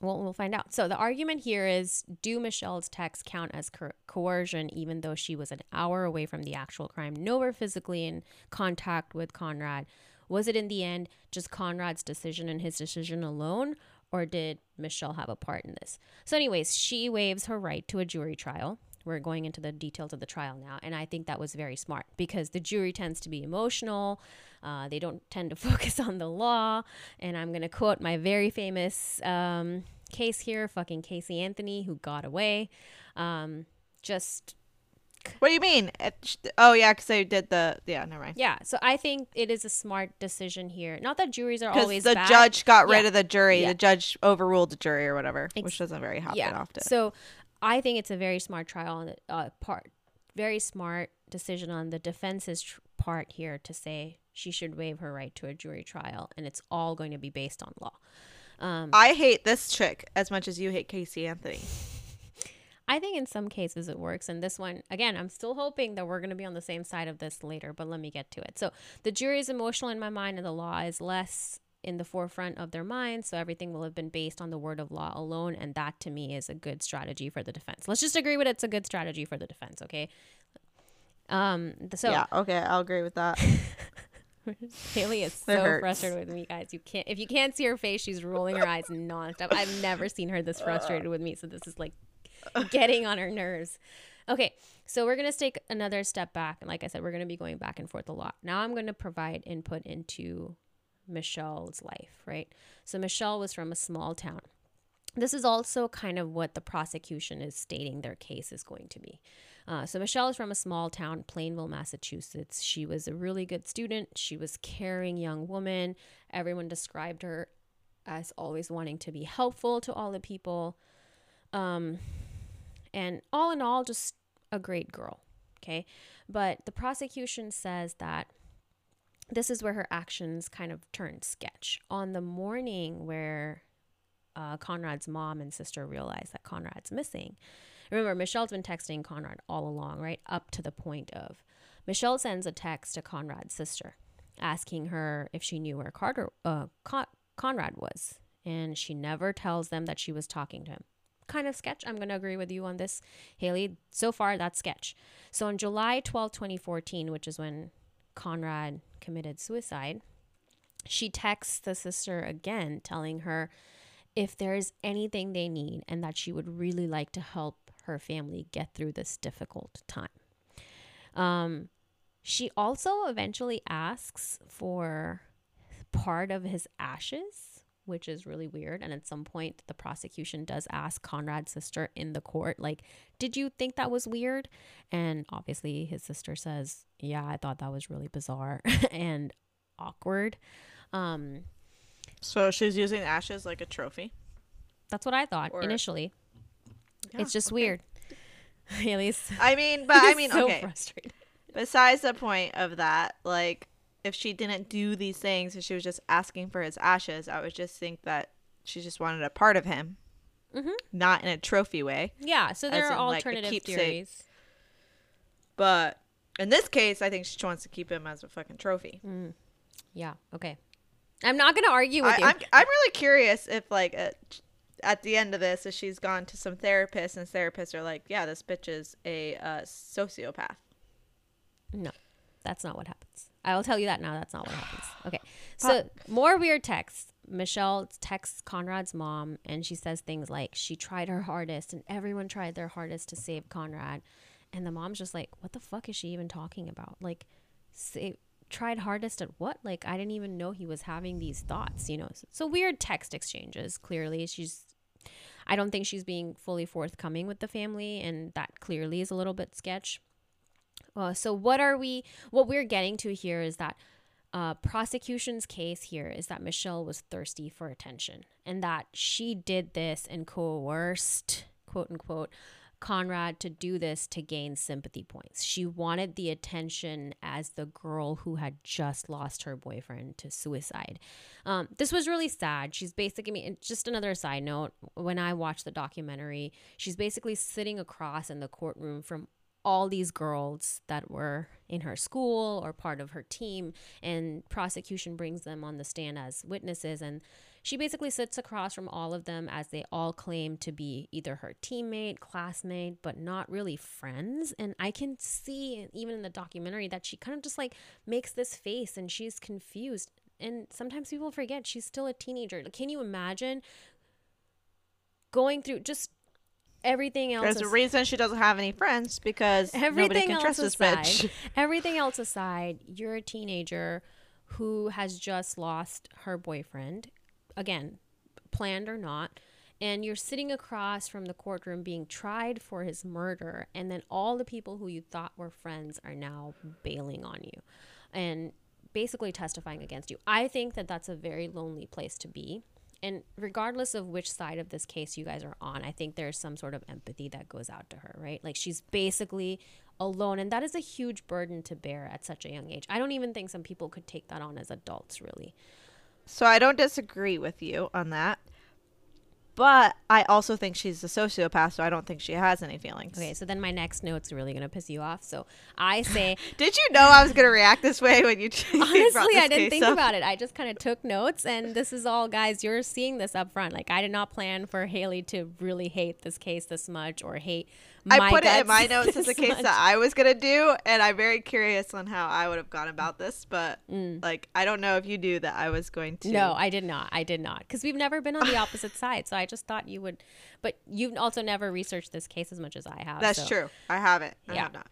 Well, we'll find out. So the argument here is do Michelle's texts count as co- coercion even though she was an hour away from the actual crime, nowhere physically in contact with Conrad? Was it in the end just Conrad's decision and his decision alone, or did Michelle have a part in this? So, anyways, she waives her right to a jury trial. We're going into the details of the trial now, and I think that was very smart because the jury tends to be emotional. Uh, they don't tend to focus on the law. And I'm going to quote my very famous um, case here fucking Casey Anthony, who got away. Um, just what do you mean? Oh yeah, because I did the yeah. Never mind. Yeah, so I think it is a smart decision here. Not that juries are always the bad. judge got rid of the jury. Yeah. The judge overruled the jury or whatever, Ex- which doesn't very happen yeah. often. So I think it's a very smart trial on the uh, part, very smart decision on the defense's tr- part here to say she should waive her right to a jury trial, and it's all going to be based on law. Um, I hate this chick as much as you hate Casey Anthony. I think in some cases it works. And this one, again, I'm still hoping that we're going to be on the same side of this later, but let me get to it. So the jury is emotional in my mind, and the law is less in the forefront of their minds. So everything will have been based on the word of law alone. And that to me is a good strategy for the defense. Let's just agree with it's a good strategy for the defense, okay? Um, so yeah, okay, I'll agree with that. Haily is so frustrated with me, guys. You can't if you can't see her face, she's rolling her eyes nonstop. I've never seen her this frustrated with me, so this is like getting on her nerves. Okay, so we're gonna take another step back, and like I said, we're gonna be going back and forth a lot. Now I'm gonna provide input into Michelle's life, right? So Michelle was from a small town. This is also kind of what the prosecution is stating their case is going to be. Uh, so Michelle is from a small town, Plainville, Massachusetts. She was a really good student. She was caring young woman. Everyone described her as always wanting to be helpful to all the people. Um, and all in all, just a great girl. Okay. But the prosecution says that this is where her actions kind of turned sketch. On the morning where uh, Conrad's mom and sister realize that Conrad's missing, Remember, Michelle's been texting Conrad all along, right? Up to the point of Michelle sends a text to Conrad's sister asking her if she knew where Carter, uh, Con- Conrad was. And she never tells them that she was talking to him. Kind of sketch. I'm going to agree with you on this, Haily. So far, that's sketch. So on July 12, 2014, which is when Conrad committed suicide, she texts the sister again, telling her if there is anything they need and that she would really like to help her family get through this difficult time. Um, she also eventually asks for part of his ashes, which is really weird. And at some point, the prosecution does ask Conrad's sister in the court, like, did you think that was weird? And obviously, his sister says, yeah, I thought that was really bizarre and awkward. Um, so she's using ashes like a trophy? That's what I thought or- initially. Yeah, it's just okay. weird. Haily's. I mean, but I mean, so okay. Frustrated. Besides the point of that, like, if she didn't do these things and she was just asking for his ashes, I would just think that she just wanted a part of him, mm-hmm. not in a trophy way. Yeah. So there are in, alternative like, theories. But in this case, I think she wants to keep him as a fucking trophy. Mm. Yeah. Okay. I'm not gonna argue with I, you. I'm, I'm really curious if like a, at the end of this if she's gone to some therapists and therapists are like yeah this bitch is a uh, sociopath no that's not what happens i will tell you that now that's not what happens okay so more weird texts michelle texts conrad's mom and she says things like she tried her hardest and everyone tried their hardest to save conrad and the mom's just like what the fuck is she even talking about like save tried hardest at what? Like I didn't even know he was having these thoughts, you know. So, so weird text exchanges. Clearly, she's I don't think she's being fully forthcoming with the family, and that clearly is a little bit sketch. Uh, so what are we? What we're getting to here is that uh, prosecution's case here is that Michelle was thirsty for attention and that she did this and coerced, quote unquote, Conrad to do this to gain sympathy points. She wanted the attention as the girl who had just lost her boyfriend to suicide. Um, this was really sad. She's basically, I mean, just another side note, when I watched the documentary, she's basically sitting across in the courtroom from all these girls that were in her school or part of her team and prosecution brings them on the stand as witnesses. And she basically sits across from all of them as they all claim to be either her teammate classmate but not really friends. And i can see even in the documentary that she kind of just like makes this face and she's confused. And sometimes people forget she's still a teenager. Can you imagine going through just everything else. There's is, a reason she doesn't have any friends because nobody can trust this aside, bitch. everything else aside, you're a teenager who has just lost her boyfriend, again, planned or not, and you're sitting across from the courtroom being tried for his murder, and then all the people who you thought were friends are now bailing on you, and basically testifying against you. I think that that's a very lonely place to be and regardless of which side of this case you guys are on, I think there's some sort of empathy that goes out to her, right? Like she's basically alone, and that is a huge burden to bear at such a young age. I don't even think some people could take that on as adults, really. So I don't disagree with you on that. But I also think she's a sociopath, so I don't think she has any feelings. Okay, so then my next note's really gonna piss you off. So I say, Did you know I was gonna react this way when you? honestly, I didn't think up? about it. I just kind of took notes, and this is all, guys. You're seeing this up front. Like I did not plan for Haily to really hate this case this much or hate I put it in my notes as a case much. that I was gonna do, and I'm very curious on how I would have gone about this. But mm. like, I don't know if you knew that I was going to. No, I did not. I did not, because we've never been on the opposite side. So I just thought you would. But you've also never researched this case as much as I have. That's so. true. I haven't. I yeah. have not.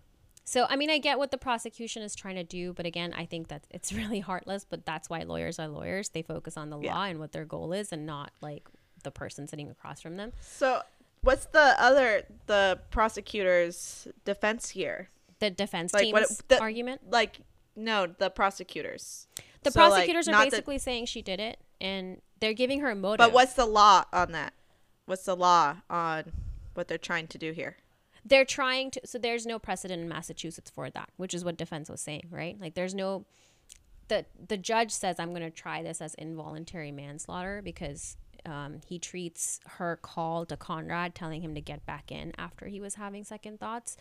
So, I mean, I get what the prosecution is trying to do, but again, I think that it's really heartless. But that's why lawyers are lawyers. They focus on the yeah. law and what their goal is, and not like the person sitting across from them. So what's the other the prosecutor's defense here? The defense like, team's what, the, argument? Like no, the prosecutors. The so, prosecutors like, are basically the, saying she did it and they're giving her a motive. But what's the law on that? What's the law on what they're trying to do here? They're trying to so there's no precedent in Massachusetts for that, which is what defense was saying, right? Like there's no the the judge says I'm going to try this as involuntary manslaughter because um, he treats her call to Conrad telling him to get back in after he was having second thoughts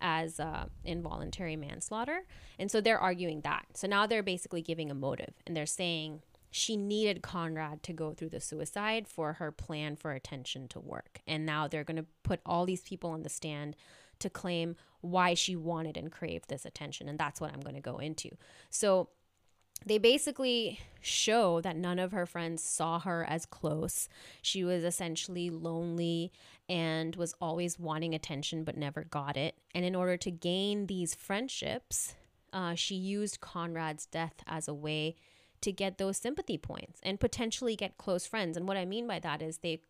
as uh, involuntary manslaughter. And so they're arguing that. So now they're basically giving a motive and they're saying she needed Conrad to go through the suicide for her plan for attention to work. And now they're going to put all these people on the stand to claim why she wanted and craved this attention. And that's what I'm going to go into. So they basically show that none of her friends saw her as close. She was essentially lonely and was always wanting attention but never got it. And in order to gain these friendships, uh, she used Conrad's death as a way to get those sympathy points and potentially get close friends. And what I mean by that is they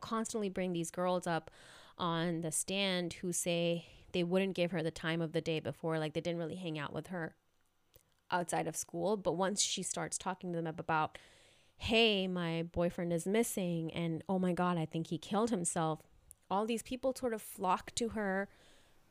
constantly bring these girls up on the stand who say they wouldn't give her the time of the day before, like they didn't really hang out with her outside of school. But once she starts talking to them about, hey, my boyfriend is missing, and oh my God, I think he killed himself, all these people sort of flock to her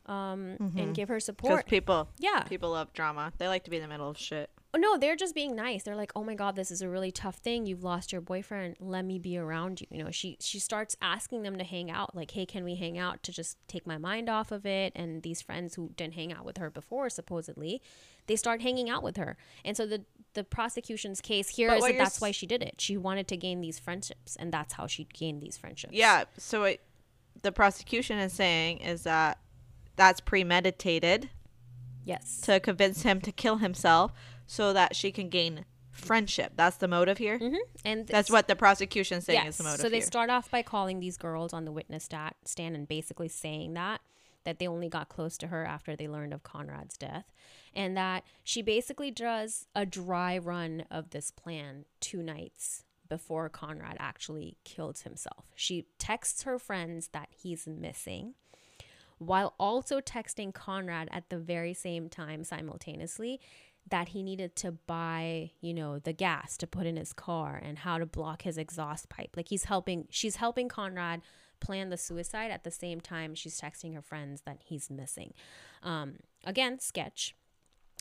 um, mm-hmm. and give her support. people, yeah, people love drama. They like to be in the middle of shit no, they're just being nice. They're like, "Oh my god, this is a really tough thing. You've lost your boyfriend. Let me be around you." You know, she she starts asking them to hang out. Like, "Hey, can we hang out to just take my mind off of it?" And these friends who didn't hang out with her before, supposedly, they start hanging out with her. And so the the prosecution's case here but is that that's s- why she did it. She wanted to gain these friendships, and that's how she gained these friendships. Yeah. So what the prosecution is saying is that that's premeditated. Yes. To convince him to kill himself so that she can gain friendship. That's the motive here. Mm-hmm. And that's what the prosecution saying yes. is the motive. So they here. start off by calling these girls on the witness stand and basically saying that that they only got close to her after they learned of Conrad's death, and that she basically does a dry run of this plan two nights before Conrad actually killed himself. She texts her friends that he's missing while also texting Conrad at the very same time simultaneously that he needed to buy, you know, the gas to put in his car and how to block his exhaust pipe. Like he's helping she's helping Conrad plan the suicide at the same time she's texting her friends that he's missing. Um, again, sketch.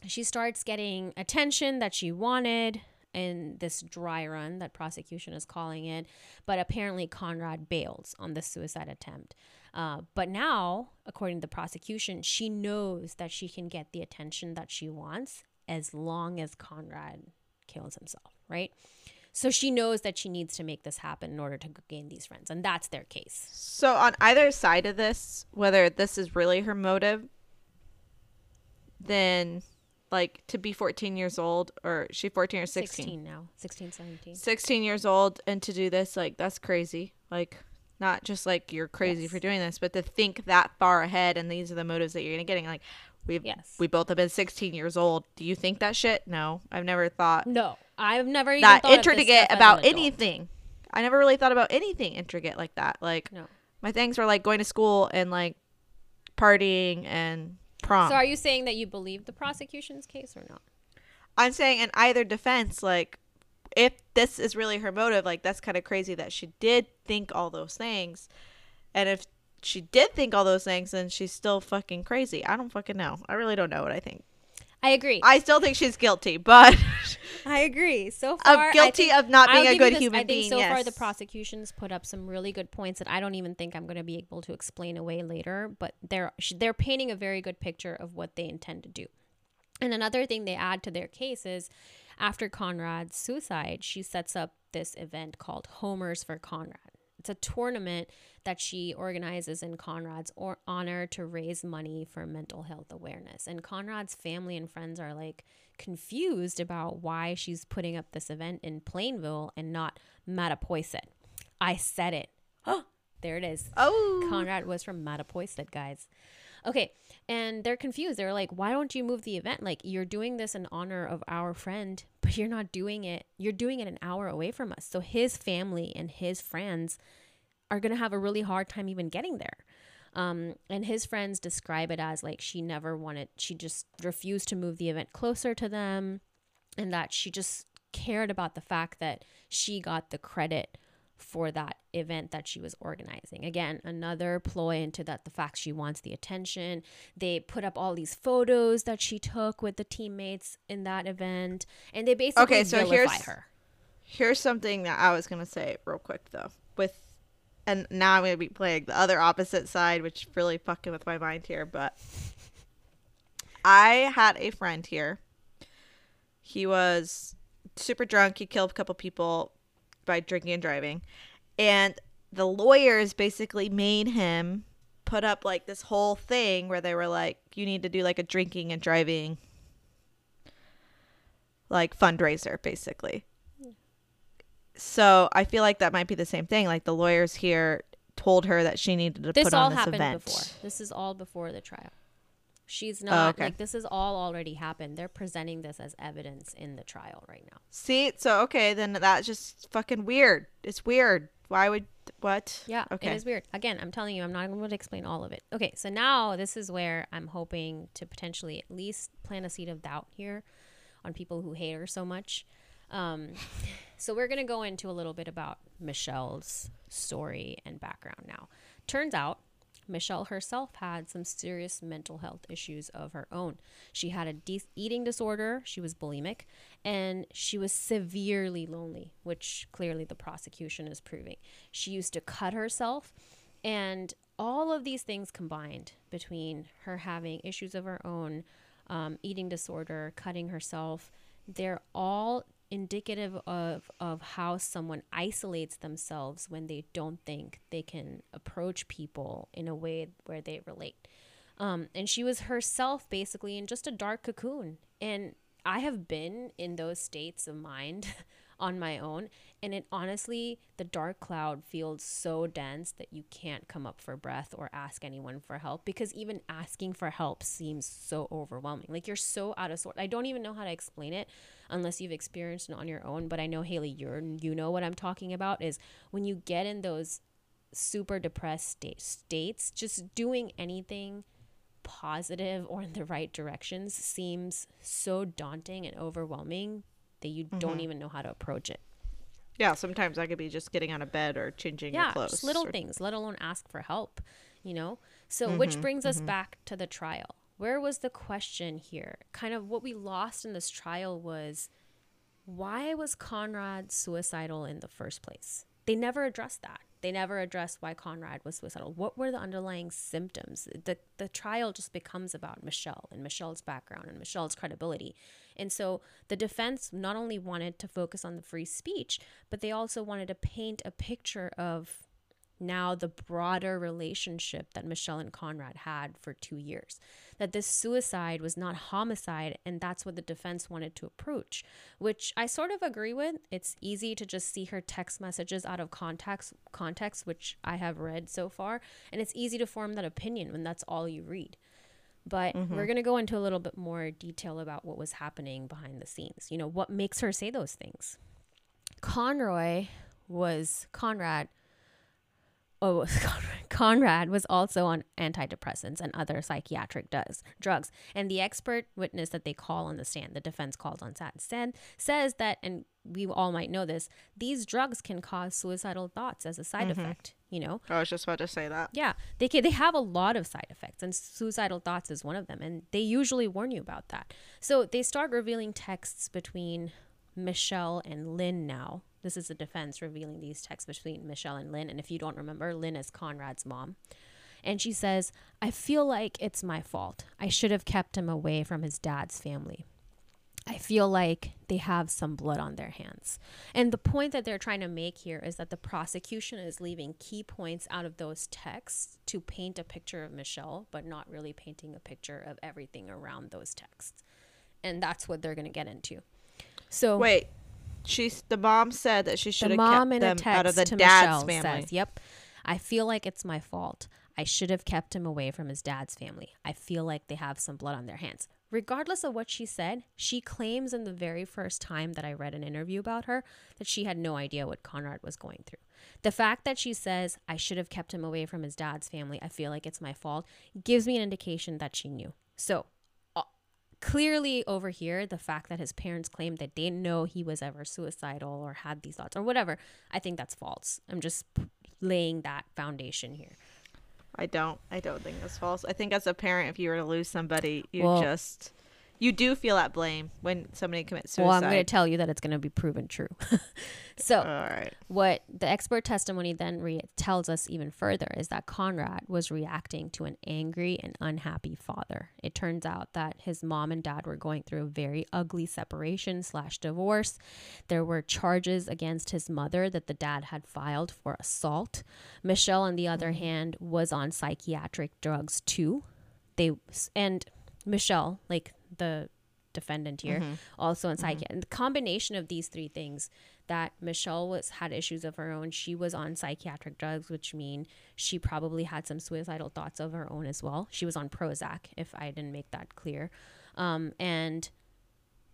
She starts getting attention that she wanted in this dry run that prosecution is calling it, but apparently Conrad bails on the suicide attempt. Uh, but now, according to the prosecution, she knows that she can get the attention that she wants as long as Conrad kills himself, right? So she knows that she needs to make this happen in order to gain these friends, and that's their case. So on either side of this, whether this is really her motive, then like to be 14 years old or she 14 or 16 16 now 16 17 16 years old and to do this like that's crazy like not just like you're crazy yes. for doing this but to think that far ahead and these are the motives that you're gonna getting like we've yes. we both have been 16 years old do you think that shit no i've never thought no i've never that intricate about anything i never really thought about anything intricate like that like no. my things were like going to school and like partying and prom. So are you saying that you believe the prosecution's case or not? I'm saying in either defense, like if this is really her motive, like that's kind of crazy that she did think all those things. And if she did think all those things, and she's still fucking crazy. I don't fucking know. I really don't know what I think. I agree. I still think she's guilty, but I agree. So far, I'm guilty of not being I'll a good this, human I think being. So yes. far, the prosecution's put up some really good points that I don't even think I'm going to be able to explain away later. But they're they're painting a very good picture of what they intend to do. And another thing they add to their case is after Conrad's suicide, she sets up this event called Homers for Conrad. It's a tournament that she organizes in Conrad's or- honor to raise money for mental health awareness. And Conrad's family and friends are like confused about why she's putting up this event in Plainville and not Mattapoisett. I said it. Oh, there it is. Oh. Conrad was from Mattapoisett, guys. Okay, and they're confused. They're like, "Why don't you move the event? Like you're doing this in honor of our friend, but you're not doing it. You're doing it an hour away from us." So his family and his friends are going to have a really hard time even getting there. Um, and his friends describe it as like she never wanted, she just refused to move the event closer to them, and that she just cared about the fact that she got the credit for that event that she was organizing. Again, another ploy into that the fact she wants the attention. They put up all these photos that she took with the teammates in that event, and they basically okay. So here's her. here's something that I was gonna say real quick though. With and now I'm gonna be playing the other opposite side, which really fucking with my mind here. But I had a friend here. He was super drunk. He killed a couple people by drinking and driving. And the lawyers basically made him put up like this whole thing where they were like, you need to do like a drinking and driving like fundraiser, basically. So I feel like that might be the same thing. Like the lawyers here told her that she needed to this put on this happened event. Before. This is all before the trial. She's not oh, okay. like this is all already happened. They're presenting this as evidence in the trial right now. See, so okay, then that's just fucking weird. It's weird. Why would what? Yeah, okay. it is weird. Again, I'm telling you, I'm not going to explain all of it. Okay, so now this is where I'm hoping to potentially at least plant a seed of doubt here on people who hate her so much. Um, so we're going to go into a little bit about Michelle's story and background now. Turns out Michelle herself had some serious mental health issues of her own. She had a de- eating disorder, she was bulimic, and she was severely lonely, which clearly the prosecution is proving. She used to cut herself, and all of these things combined between her having issues of her own, um, eating disorder, cutting herself, they're all indicative of of how someone isolates themselves when they don't think they can approach people in a way where they relate. Um, and she was herself basically in just a dark cocoon. And I have been in those states of mind on my own. And it honestly, the dark cloud feels so dense that you can't come up for breath or ask anyone for help because even asking for help seems so overwhelming. Like you're so out of sort. I don't even know how to explain it unless you've experienced it on your own. But I know Haily, you're you know what I'm talking about is when you get in those super depressed state, states, just doing anything positive or in the right directions seems so daunting and overwhelming that you mm-hmm. don't even know how to approach it. Yeah, sometimes I could be just getting out of bed or changing yeah, your clothes. Just little or... things, let alone ask for help, you know? So, mm-hmm, which brings us mm-hmm. back to the trial. Where was the question here? Kind of what we lost in this trial was why was Conrad suicidal in the first place? They never addressed that. They never addressed why Conrad was suicidal. What were the underlying symptoms? The the trial just becomes about Michelle and Michelle's background and Michelle's credibility. And so the defense not only wanted to focus on the free speech, but they also wanted to paint a picture of now the broader relationship that Michelle and Conrad had for two years. That this suicide was not homicide, and that's what the defense wanted to approach, which I sort of agree with. It's easy to just see her text messages out of context, context, which I have read so far, and it's easy to form that opinion when that's all you read. But mm-hmm. we're going to go into a little bit more detail about what was happening behind the scenes. You know, what makes her say those things? Conroy was Conrad oh, Conrad was also on antidepressants and other psychiatric does, drugs. And the expert witness that they call on the stand, the defense called on sat stand, says that, and we all might know this, these drugs can cause suicidal thoughts as a side mm-hmm. effect. You know, I was just about to say that. Yeah, they can, they have a lot of side effects, and suicidal thoughts is one of them, and they usually warn you about that. So they start revealing texts between Michelle and Lynn now this is the defense revealing these texts between Michelle and Lynn. And if you don't remember, Lynn is Conrad's mom. And she says, I feel like it's my fault. I should have kept him away from his dad's family. I feel like they have some blood on their hands. And the point that they're trying to make here is that the prosecution is leaving key points out of those texts to paint a picture of Michelle, but not really painting a picture of everything around those texts. And that's what they're going to get into. So wait, she's the mom said that she should have kept them out of the dad's Michelle family. Says, "Yep, I feel like it's my fault. I should have kept him away from his dad's family. I feel like they have some blood on their hands." Regardless of what she said, she claims in the very first time that I read an interview about her that she had no idea what Conrad was going through. The fact that she says, I should have kept him away from his dad's family, I feel like it's my fault, gives me an indication that she knew. So clearly over here the fact that his parents claimed that they didn't know he was ever suicidal or had these thoughts or whatever. I think that's false. I'm just laying that foundation here. I don't i don't think that's false. I think as a parent if you were to lose somebody you well, just you do feel that blame when somebody commits suicide. Well, I'm going to tell you that it's going to be proven true. so, what the expert testimony then re- tells us even further is that Conrad was reacting to an angry and unhappy father. It turns out that his mom and dad were going through a very ugly separation slash divorce. There were charges against his mother that the dad had filed for assault. Michelle, on the other mm-hmm. hand, was on psychiatric drugs too. They and Michelle, like the defendant here, mm-hmm. also in psychiatry. Mm-hmm. And the combination of these three things that Michelle was had issues of her own. She was on psychiatric drugs, which mean she probably had some suicidal thoughts of her own as well. She was on Prozac, if I didn't make that clear. Um, and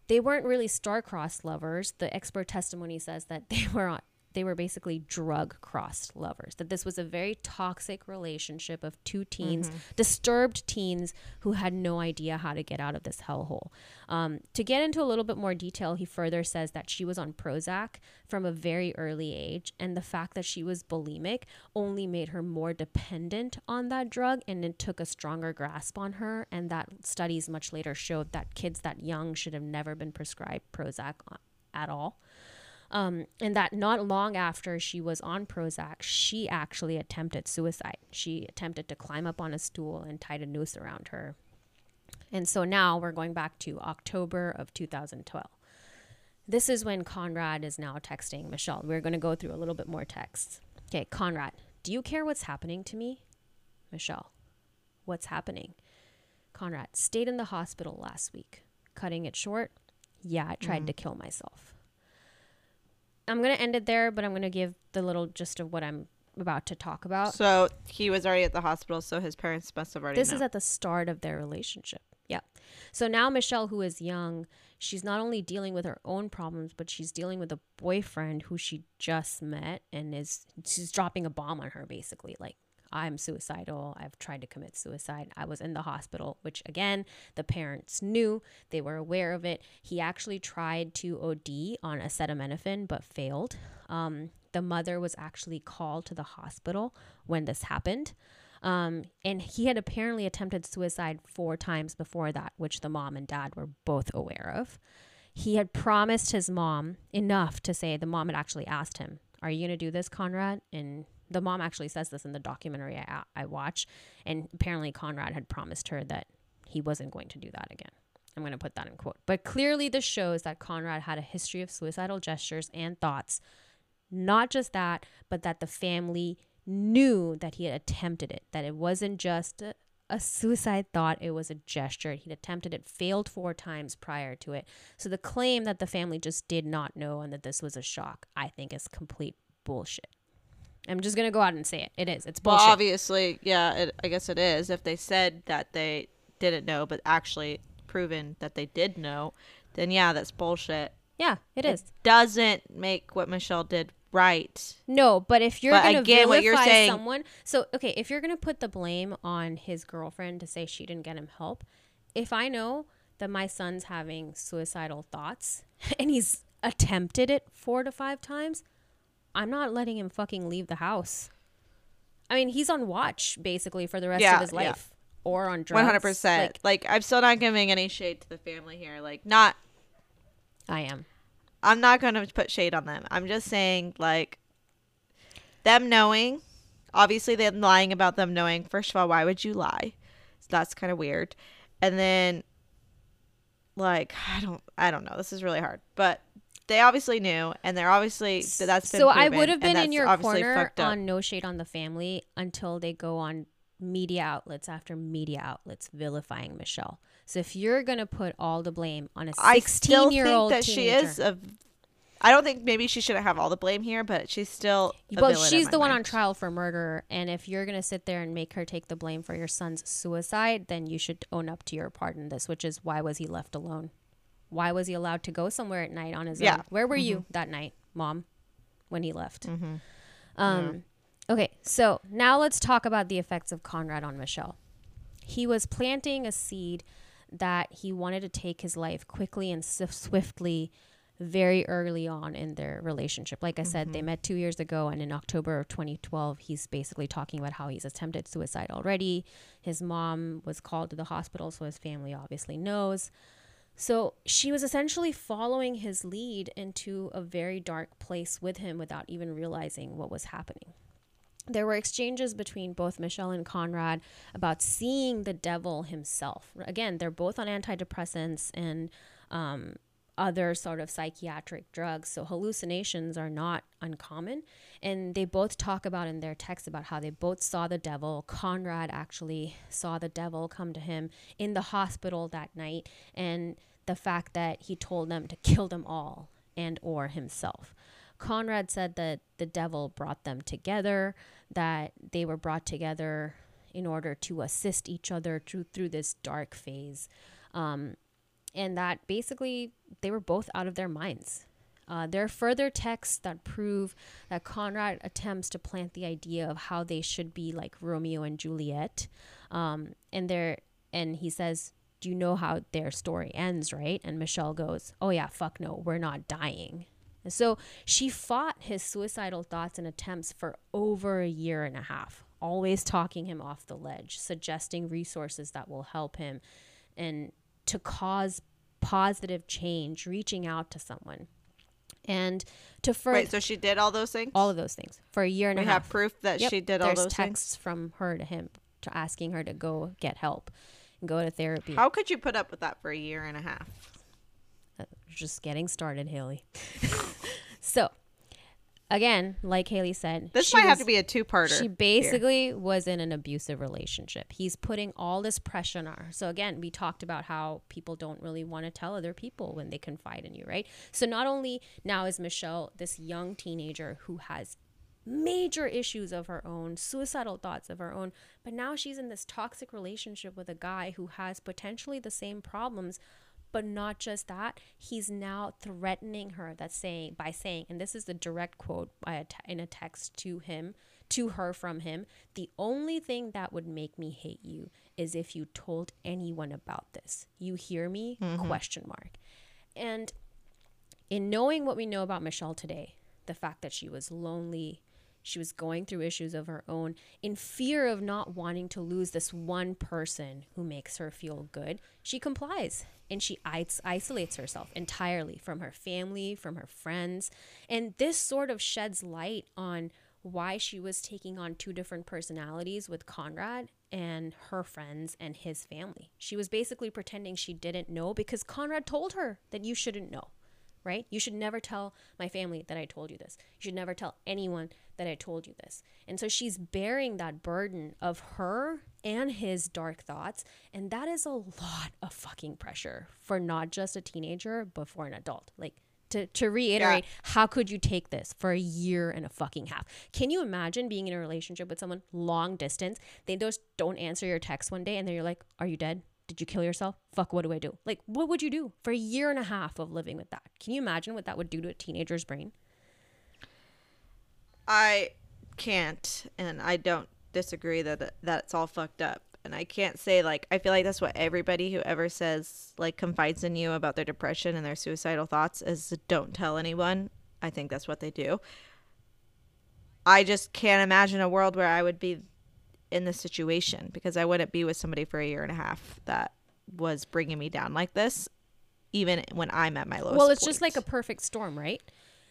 they weren't really star-crossed lovers. The expert testimony says that they were on, they were basically drug crossed lovers. That this was a very toxic relationship of two teens, mm-hmm. disturbed teens who had no idea how to get out of this hellhole. Um, to get into a little bit more detail, he further says that she was on Prozac from a very early age, and the fact that she was bulimic only made her more dependent on that drug and it took a stronger grasp on her. And that studies much later showed that kids that young should have never been prescribed Prozac at all. Um, and that not long after she was on Prozac, she actually attempted suicide. She attempted to climb up on a stool and tied a noose around her. And so now we're going back to October of 2012. This is when Conrad is now texting Michelle. We're going to go through a little bit more texts. Okay, Conrad, do you care what's happening to me? Michelle, what's happening? Conrad, stayed in the hospital last week. Cutting it short, yeah, I tried mm-hmm. to kill myself. I'm gonna end it there, but I'm gonna give the little gist of what I'm about to talk about. So he was already at the hospital, so his parents must have already. This known. is at the start of their relationship. Yeah. So now Michelle, who is young, she's not only dealing with her own problems, but she's dealing with a boyfriend who she just met and is she's dropping a bomb on her basically. Like, I'm suicidal. I've tried to commit suicide. I was in the hospital, which again, the parents knew. They were aware of it. He actually tried to OD on acetaminophen but failed. Um, the mother was actually called to the hospital when this happened. Um, and he had apparently attempted suicide four times before that, which the mom and dad were both aware of. He had promised his mom enough to say the mom had actually asked him, Are you going to do this, Conrad? And the mom actually says this in the documentary I, I watch. And apparently, Conrad had promised her that he wasn't going to do that again. I'm going to put that in quote. But clearly, this shows that Conrad had a history of suicidal gestures and thoughts. Not just that, but that the family knew that he had attempted it, that it wasn't just a, a suicide thought, it was a gesture. He'd attempted it, failed four times prior to it. So the claim that the family just did not know and that this was a shock, I think is complete bullshit. I'm just gonna go out and say it. It is. It's bullshit. Well, obviously, yeah. It, I guess it is. If they said that they didn't know, but actually proven that they did know, then yeah, that's bullshit. Yeah, it, it is. Doesn't make what Michelle did right. No, but if you're but gonna vilify what you're saying, someone, so okay, if you're gonna put the blame on his girlfriend to say she didn't get him help, if I know that my son's having suicidal thoughts and he's attempted it four to five times, I'm not letting him fucking leave the house. I mean, he's on watch basically for the rest yeah, of his life. Yeah. Or on drugs. One hundred percent. Like I'm still not giving any shade to the family here. Like not. I am. I'm not going to put shade on them. I'm just saying, like, them knowing, obviously, them lying about them knowing. First of all, why would you lie? So that's kind of weird. And then, like, I don't, I don't know. This is really hard, but they obviously knew, and they're obviously that's so. I would have been in your corner on no shade on the family until they go on media outlets after media outlets vilifying Michelle. So if you're gonna put all the blame on a 16 year old that teenager, she is a I don't think maybe she shouldn't have all the blame here, but she's still. Well, she's the mind. one on trial for murder, and if you're gonna sit there and make her take the blame for your son's suicide, then you should own up to your part in this. Which is why was he left alone? Why was he allowed to go somewhere at night on his yeah. own? Where were mm-hmm. you that night, mom, when he left? Mm-hmm. Um, yeah. Okay, so now let's talk about the effects of Conrad on Michelle. He was planting a seed that he wanted to take his life quickly and swiftly very early on in their relationship. Like I mm-hmm. said, they mm-hmm. met two years ago, and in October of 2012, he's basically talking about how he's attempted suicide already. His mom was called to the hospital, so his family obviously knows. So she was essentially following his lead into a very dark place with him without even realizing what was happening there were exchanges between both Michelle and Conrad about seeing the devil himself. Again, they're both on antidepressants and um, other sort of psychiatric drugs. So hallucinations are not uncommon. And they both talk about in their text about how they both saw the devil. Conrad actually saw the devil come to him in the hospital that night. And the fact that he told them to kill them all and or himself. Conrad said that the devil brought them together, that they were brought together in order to assist each other through, through this dark phase. Um, and that basically they were both out of their minds. Uh, there are further texts that prove that Conrad attempts to plant the idea of how they should be like Romeo and Juliet. Um, and there, and he says, "Do you know how their story ends?" Right? And Michelle goes, "Oh yeah, fuck no, we're not dying." And so she fought his suicidal thoughts and attempts for over a year and a half, always talking him off the ledge, suggesting resources that will help him and to cause positive change, reaching out to someone. And to further, right, so she did all those things, all of those things for a year and we a half. We have proof that yep. she did all those texts from her to him, to asking her to go get help and go to therapy. How could you put up with that for a year and a half? Uh, just getting started, Haily. so, again, like Haily said, this might was, have to be a two-parter. She basically here. was in an abusive relationship. He's putting all this pressure on her. So again, we talked about how people don't really want to tell other people when they confide in you, right? So not only now is Michelle this young teenager who has major issues of her own, suicidal thoughts of her own, but now she's in this toxic relationship with a guy who has potentially the same problems but not just that, he's now threatening her. That's saying by saying, and this is the direct quote a te- in a text to him, to her from him. The only thing that would make me hate you is if you told anyone about this. You hear me? Mm-hmm. Question mark. And in knowing what we know about Michelle today, the fact that she was lonely, she was going through issues of her own in fear of not wanting to lose this one person who makes her feel good. She complies and she isolates herself entirely from her family, from her friends. And this sort of sheds light on why she was taking on two different personalities with Conrad and her friends and his family. She was basically pretending she didn't know because Conrad told her that you shouldn't know, right? You should never tell my family that I told you this. You should never tell anyone that I told you this. And so she's bearing that burden of her and his dark thoughts. And that is a lot of fucking pressure for not just a teenager, but for an adult. Like, to, to reiterate, yeah. how could you take this for a year and a fucking half? Can you imagine being in a relationship with someone long distance? They just don't answer your text one day and then you're like, Are you dead? Did you kill yourself? Fuck, what do I do? Like, what would you do for a year and a half of living with that? Can you imagine what that would do to a teenager's brain? I can't, and I don't disagree that that's all fucked up. And I can't say like I feel like that's what everybody who ever says like confides in you about their depression and their suicidal thoughts is don't tell anyone. I think that's what they do. I just can't imagine a world where I would be in this situation because I wouldn't be with somebody for a year and a half that was bringing me down like this, even when I'm at my lowest. Well, it's point. just like a perfect storm, right?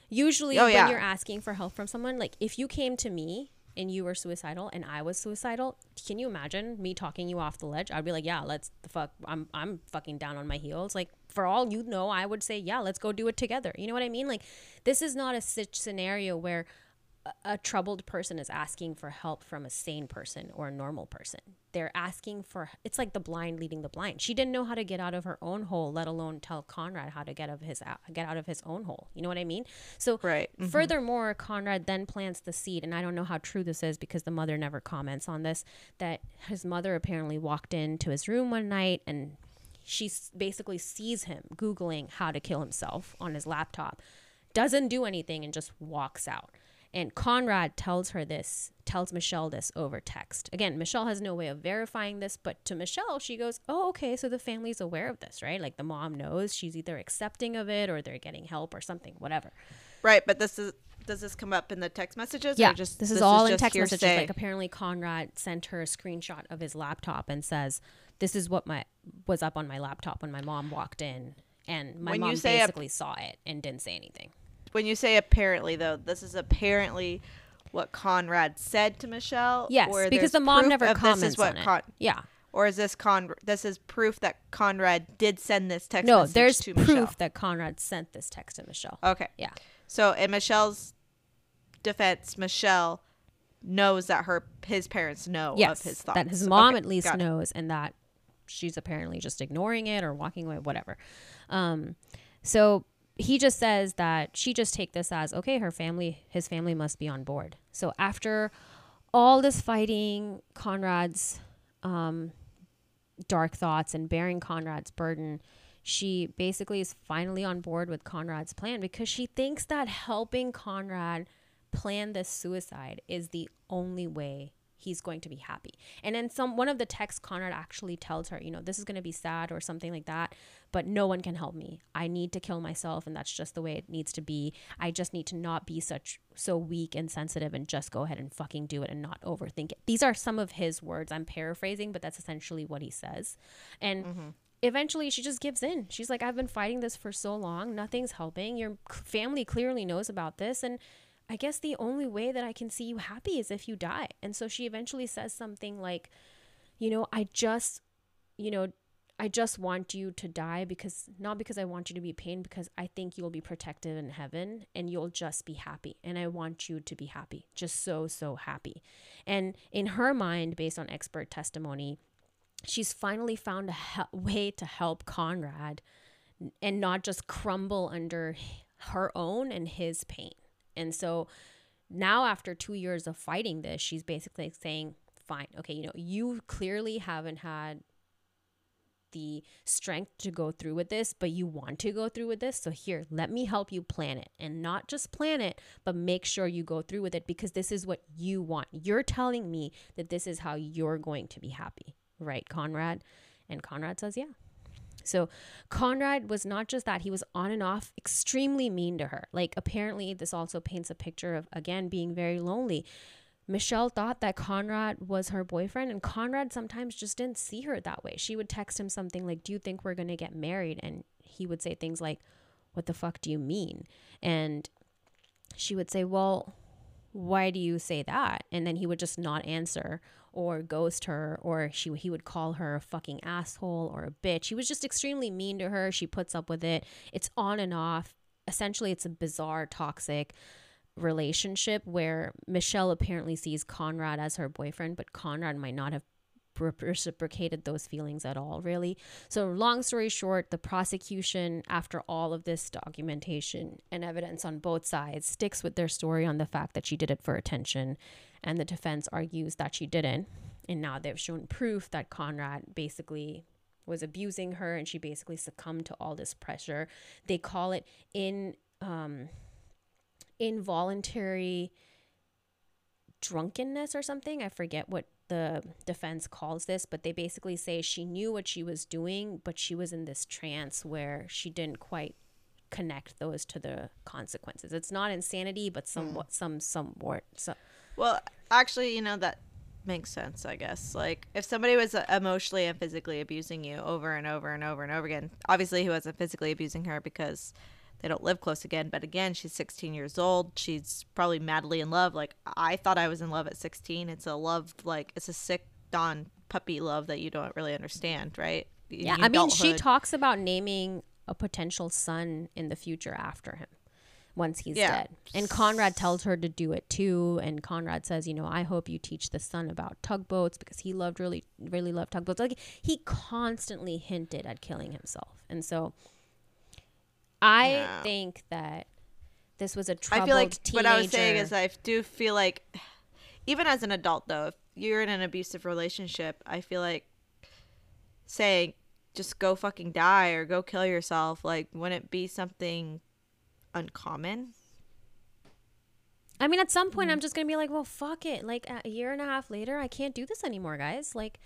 Usually, oh, when yeah. you're asking for help from someone, like if you came to me and you were suicidal and I was suicidal, can you imagine me talking you off the ledge? I'd be like, yeah, let's the fuck. I'm I'm fucking down on my heels. Like for all you know, I would say, yeah, let's go do it together. You know what I mean? Like this is not a such scenario where a troubled person is asking for help from a sane person or a normal person. They're asking for it's like the blind leading the blind. She didn't know how to get out of her own hole, let alone tell Conrad how to get out of his get out of his own hole. You know what I mean? So right. Mm-hmm. furthermore, Conrad then plants the seed, and I don't know how true this is because the mother never comments on this. That his mother apparently walked into his room one night and she basically sees him googling how to kill himself on his laptop, doesn't do anything, and just walks out. And Conrad tells her this, tells Michelle this over text. Again, Michelle has no way of verifying this, but to Michelle, she goes, Oh, okay, so the family's aware of this, right? Like the mom knows she's either accepting of it or they're getting help or something, whatever. Right, but this is does this come up in the text messages? Yeah, just this is this all is in text hearsay? messages. Like apparently Conrad sent her a screenshot of his laptop and says, "This is what my was up on my laptop when my mom walked in, and my when mom basically saw it and didn't say anything." When you say apparently though, this is apparently what Conrad said to Michelle. Yes, because the mom never comments on it. Con- yeah. Or is this Con? This is proof that Conrad did send this text. No, there's proof Michelle. that Conrad sent this text to Michelle. Okay. Yeah. So in Michelle's defense, Michelle knows that her his parents know yes, of his thoughts. That his mom okay, at least knows, and that she's apparently just ignoring it or walking away, whatever. Um, so he just says that she just take this as okay her family his family must be on board. So after all this fighting conrad's um, dark thoughts and bearing conrad's burden she basically is finally on board with conrad's plan because she thinks that helping conrad plan this suicide is the only way he's going to be happy. And then some one of the texts Conrad actually tells her, you know, this is going to be sad or something like that, but no one can help me. I need to kill myself and that's just the way it needs to be. I just need to not be such so weak and sensitive and just go ahead and fucking do it and not overthink it. These are some of his words. I'm paraphrasing, but that's essentially what he says. And mm-hmm eventually she just gives in. She's like, I've been fighting this for so long. Nothing's helping. Your family clearly knows about this. And I guess the only way that I can see you happy is if you die. And so she eventually says something like, you know, I just, you know, I just want you to die because not because I want you to be pain because I think you'll be protected in heaven and you'll just be happy. And I want you to be happy just so so happy. And in her mind based on expert testimony she's finally found a he- way to help Conrad and not just crumble under her own and his pain and so now after 2 years of fighting this she's basically saying fine okay you know you clearly haven't had the strength to go through with this, but you want to go through with this. So, here, let me help you plan it and not just plan it, but make sure you go through with it because this is what you want. You're telling me that this is how you're going to be happy, right, Conrad? And Conrad says, yeah. So, Conrad was not just that, he was on and off extremely mean to her. Like, apparently, this also paints a picture of, again, being very lonely. Michelle thought that Conrad was her boyfriend, and Conrad sometimes just didn't see her that way. She would text him something like, Do you think we're going to get married? And he would say things like, What the fuck do you mean? And she would say, Well, why do you say that? And then he would just not answer or ghost her, or she he would call her a fucking asshole or a bitch. He was just extremely mean to her. She puts up with it. It's on and off. Essentially, it's a bizarre, toxic relationship where Michelle apparently sees Conrad as her boyfriend, but Conrad might not have reciprocated those feelings at all, really. So, long story short, the prosecution, after all of this documentation and evidence on both sides, sticks with their story on the fact that she did it for attention, and the defense argues that she didn't. And now they've shown proof that Conrad basically was abusing her and she basically succumbed to all this pressure. They call it in um, involuntary drunkenness or something. I forget what the defense calls this, but they basically say she knew what she was doing, but she was in this trance where she didn't quite connect those to the consequences. It's not insanity, but somewhat mm. some somewhat. So. Well, actually, you know that makes sense, I guess. Like if somebody was uh, emotionally and physically abusing you over and over and over and over again, obviously he wasn't physically abusing her because they don't live close again. But again, she's 16 years old. She's probably madly in love. Like I thought I was in love at 16. It's a love like it's a sick dawn puppy love that you don't really understand, right? Yeah, I mean, she talks about naming a potential son in the future after him once he's yeah. dead. And Conrad tells her to do it too. And Conrad says, you know, I hope you teach the son about tugboats because he loved really, really loved tugboats. Like he constantly hinted at killing himself. And so I no. think that this was a troubled I feel like teenager. what I was saying is I do feel like even as an adult though, if you're in an abusive relationship, I feel like saying just go fucking die or go kill yourself like wouldn't it be something uncommon. I mean, at some point, mm. I'm just gonna be like, well, fuck it. Like a year and a half later, I can't do this anymore, guys. Like,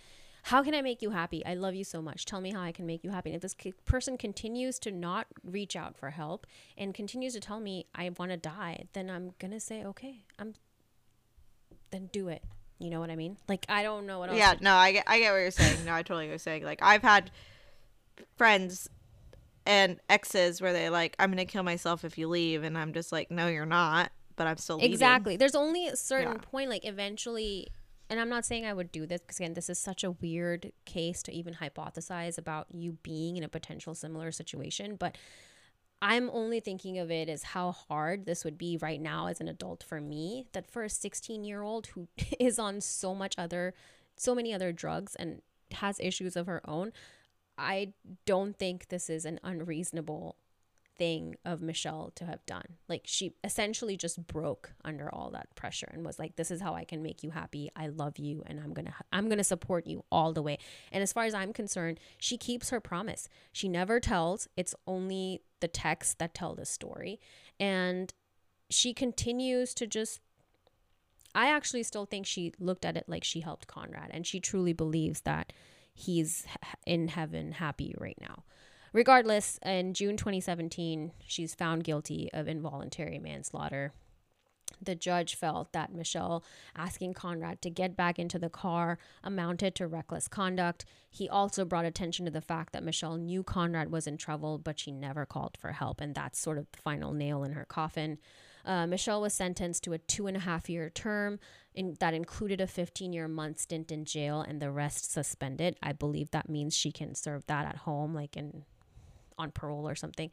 how can I make you happy? I love you so much. Tell me how I can make you happy. And if this person continues to not reach out for help and continues to tell me I want to die, then I'm going to say, okay, I'm, then do it. You know what I mean? Like, I don't know what else. Yeah, no, I get, I get what you're saying. No, I totally get what you're saying. Like, I've had friends and exes where they like, I'm going to kill myself if you leave. And I'm just like, no, you're not. But I'm still leaving. Exactly. There's only a certain yeah. point, like, eventually and I'm not saying I would do this because again, this is such a weird case to even hypothesize about you being in a potential similar situation, but I'm only thinking of it as how hard this would be right now as an adult for me. That for a 16 year old who is on so much other, so many other drugs and has issues of her own, I don't think this is an unreasonable thing of Michelle to have done. Like she essentially just broke under all that pressure and was like this is how I can make you happy. I love you and I'm going to I'm going to support you all the way. And as far as I'm concerned, she keeps her promise. She never tells. It's only the texts that tell the story. And she continues to just I actually still think she looked at it like she helped Conrad and she truly believes that he's in heaven happy right now. Regardless, in June 2017, she's found guilty of involuntary manslaughter. The judge felt that Michelle asking Conrad to get back into the car amounted to reckless conduct. He also brought attention to the fact that Michelle knew Conrad was in trouble, but she never called for help, and that's sort of the final nail in her coffin. Uh, Michelle was sentenced to a two and a half year term in, that included a 15 year month stint in jail and the rest suspended. I believe that means she can serve that at home, like in on parole or something.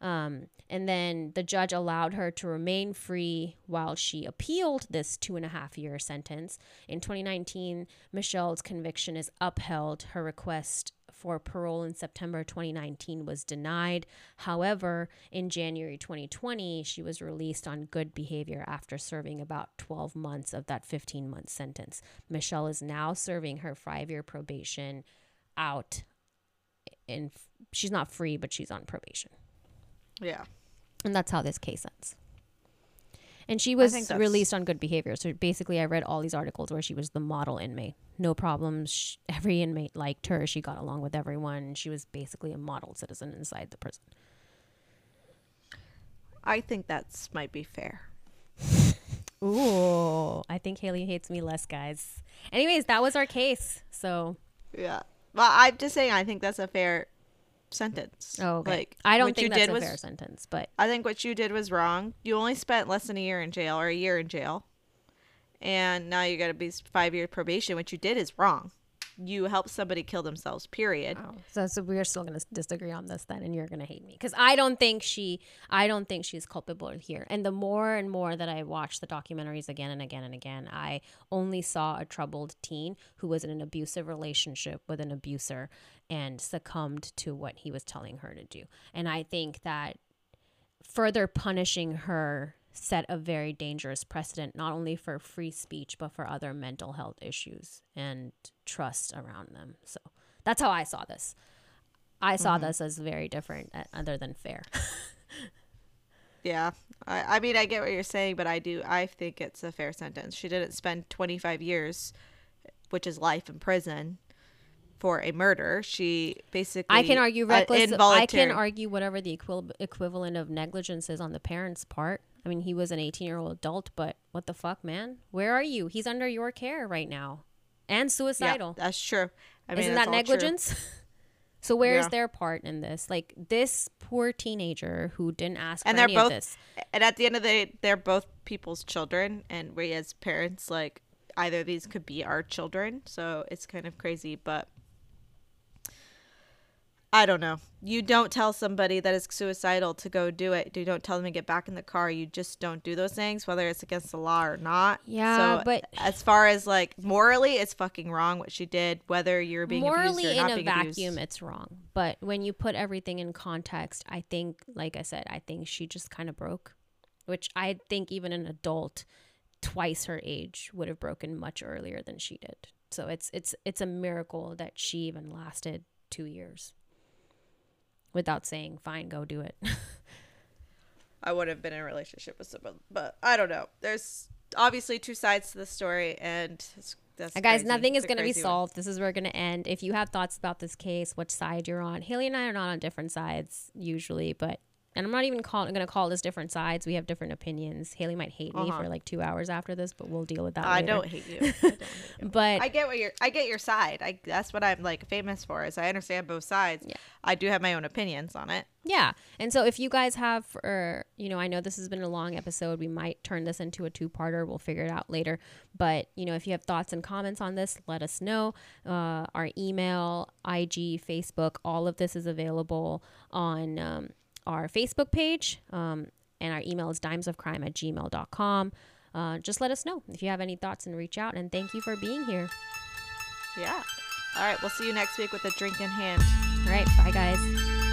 Um, and then the judge allowed her to remain free while she appealed this two and a half year sentence. In 2019, Michelle's conviction is upheld. Her request for parole in September 2019 was denied. However, in January 2020, she was released on good behavior after serving about 12 months of that 15 month sentence. Michelle is now serving her five year probation out and she's not free, but she's on probation. Yeah. And that's how this case ends. And she was released on good behavior. So basically, I read all these articles where she was the model inmate. No problems. She, every inmate liked her. She got along with everyone. She was basically a model citizen inside the prison. I think that's might be fair. Ooh, I think Haily hates me less, guys. Anyways, that was our case. So yeah, well, I'm just saying I think that's a fair sentence. Oh, okay. Like I don't think you that's a was, fair sentence, but I think what you did was wrong. You only spent less than a year in jail or a year in jail, and now you got to be five year probation. What you did is wrong you help somebody kill themselves period. Oh, so, so we're still going to disagree on this then and you're going to hate me. Because i don't think she i don't think she's culpable here. And the more and more that i watch the documentaries again and again and again i only saw a troubled teen who was in an abusive relationship with an abuser and succumbed to what he was telling her to do. And i think that further punishing her set a very dangerous precedent, not only for free speech, but for other mental health issues and trust around them. So that's how I saw this. I saw mm-hmm. this as very different, uh, other than fair. yeah. I, I mean, I get what you're saying, but I do, I think it's a fair sentence. She didn't spend 25 years, which is life in prison for a murder. She basically I can argue uh, reckless. Uh, I can argue whatever the equi- equivalent of negligence is on the parents' part. I mean, he was an 18 year old adult, but what the fuck, man? Where are you? He's under your care right now and suicidal. Yeah, that's true. I mean, Isn't that negligence? so where's yeah. their part in this? Like this poor teenager who didn't ask and they're both, And at the end of the day, they're both people's children, and we as parents, like either of these could be our children. So it's kind of crazy, but I don't know. You don't tell somebody that is suicidal to go do it. You don't tell them to get back in the car. You just don't do those things, whether it's against the law or not. Yeah, so but as far as like morally, it's fucking wrong what she did. Whether you're being morally in a vacuum, abused. it's wrong. But when you put everything in context, I think, like I said, I think she just kind of broke, which I think even an adult twice her age would have broken much earlier than she did. So it's it's it's a miracle that she even lasted two years without saying, fine, go do it. I would have been in a relationship with someone, but I don't know. There's obviously two sides to the story, and that's guys, crazy. nothing is going to be solved. One. This is where we're going to end. If you have thoughts about this case, which side you're on, Haily and I are not on different sides usually, but and I'm not even call, going to call this different sides. We have different opinions. Haily might hate uh-huh. me for like two hours after this, but we'll deal with that. I don't hate you. I don't hate you. but I get what you're. I get your side. I that's what I'm like famous for. Is I understand both sides. Yeah. I do have my own opinions on it. Yeah, and so if you guys have, or you know, I know this has been a long episode. We might turn this into a two-parter. We'll figure it out later. But you know, if you have thoughts and comments on this, let us know. Uh, our email, IG, Facebook, all of this is available on. Um, our Facebook page, um, and our email is dimesofcrime at gmail.com. Uh, just let us know if you have any thoughts and reach out. And thank you for being here. Yeah. All right. We'll see you next week with a drink in hand. All right. Bye, guys.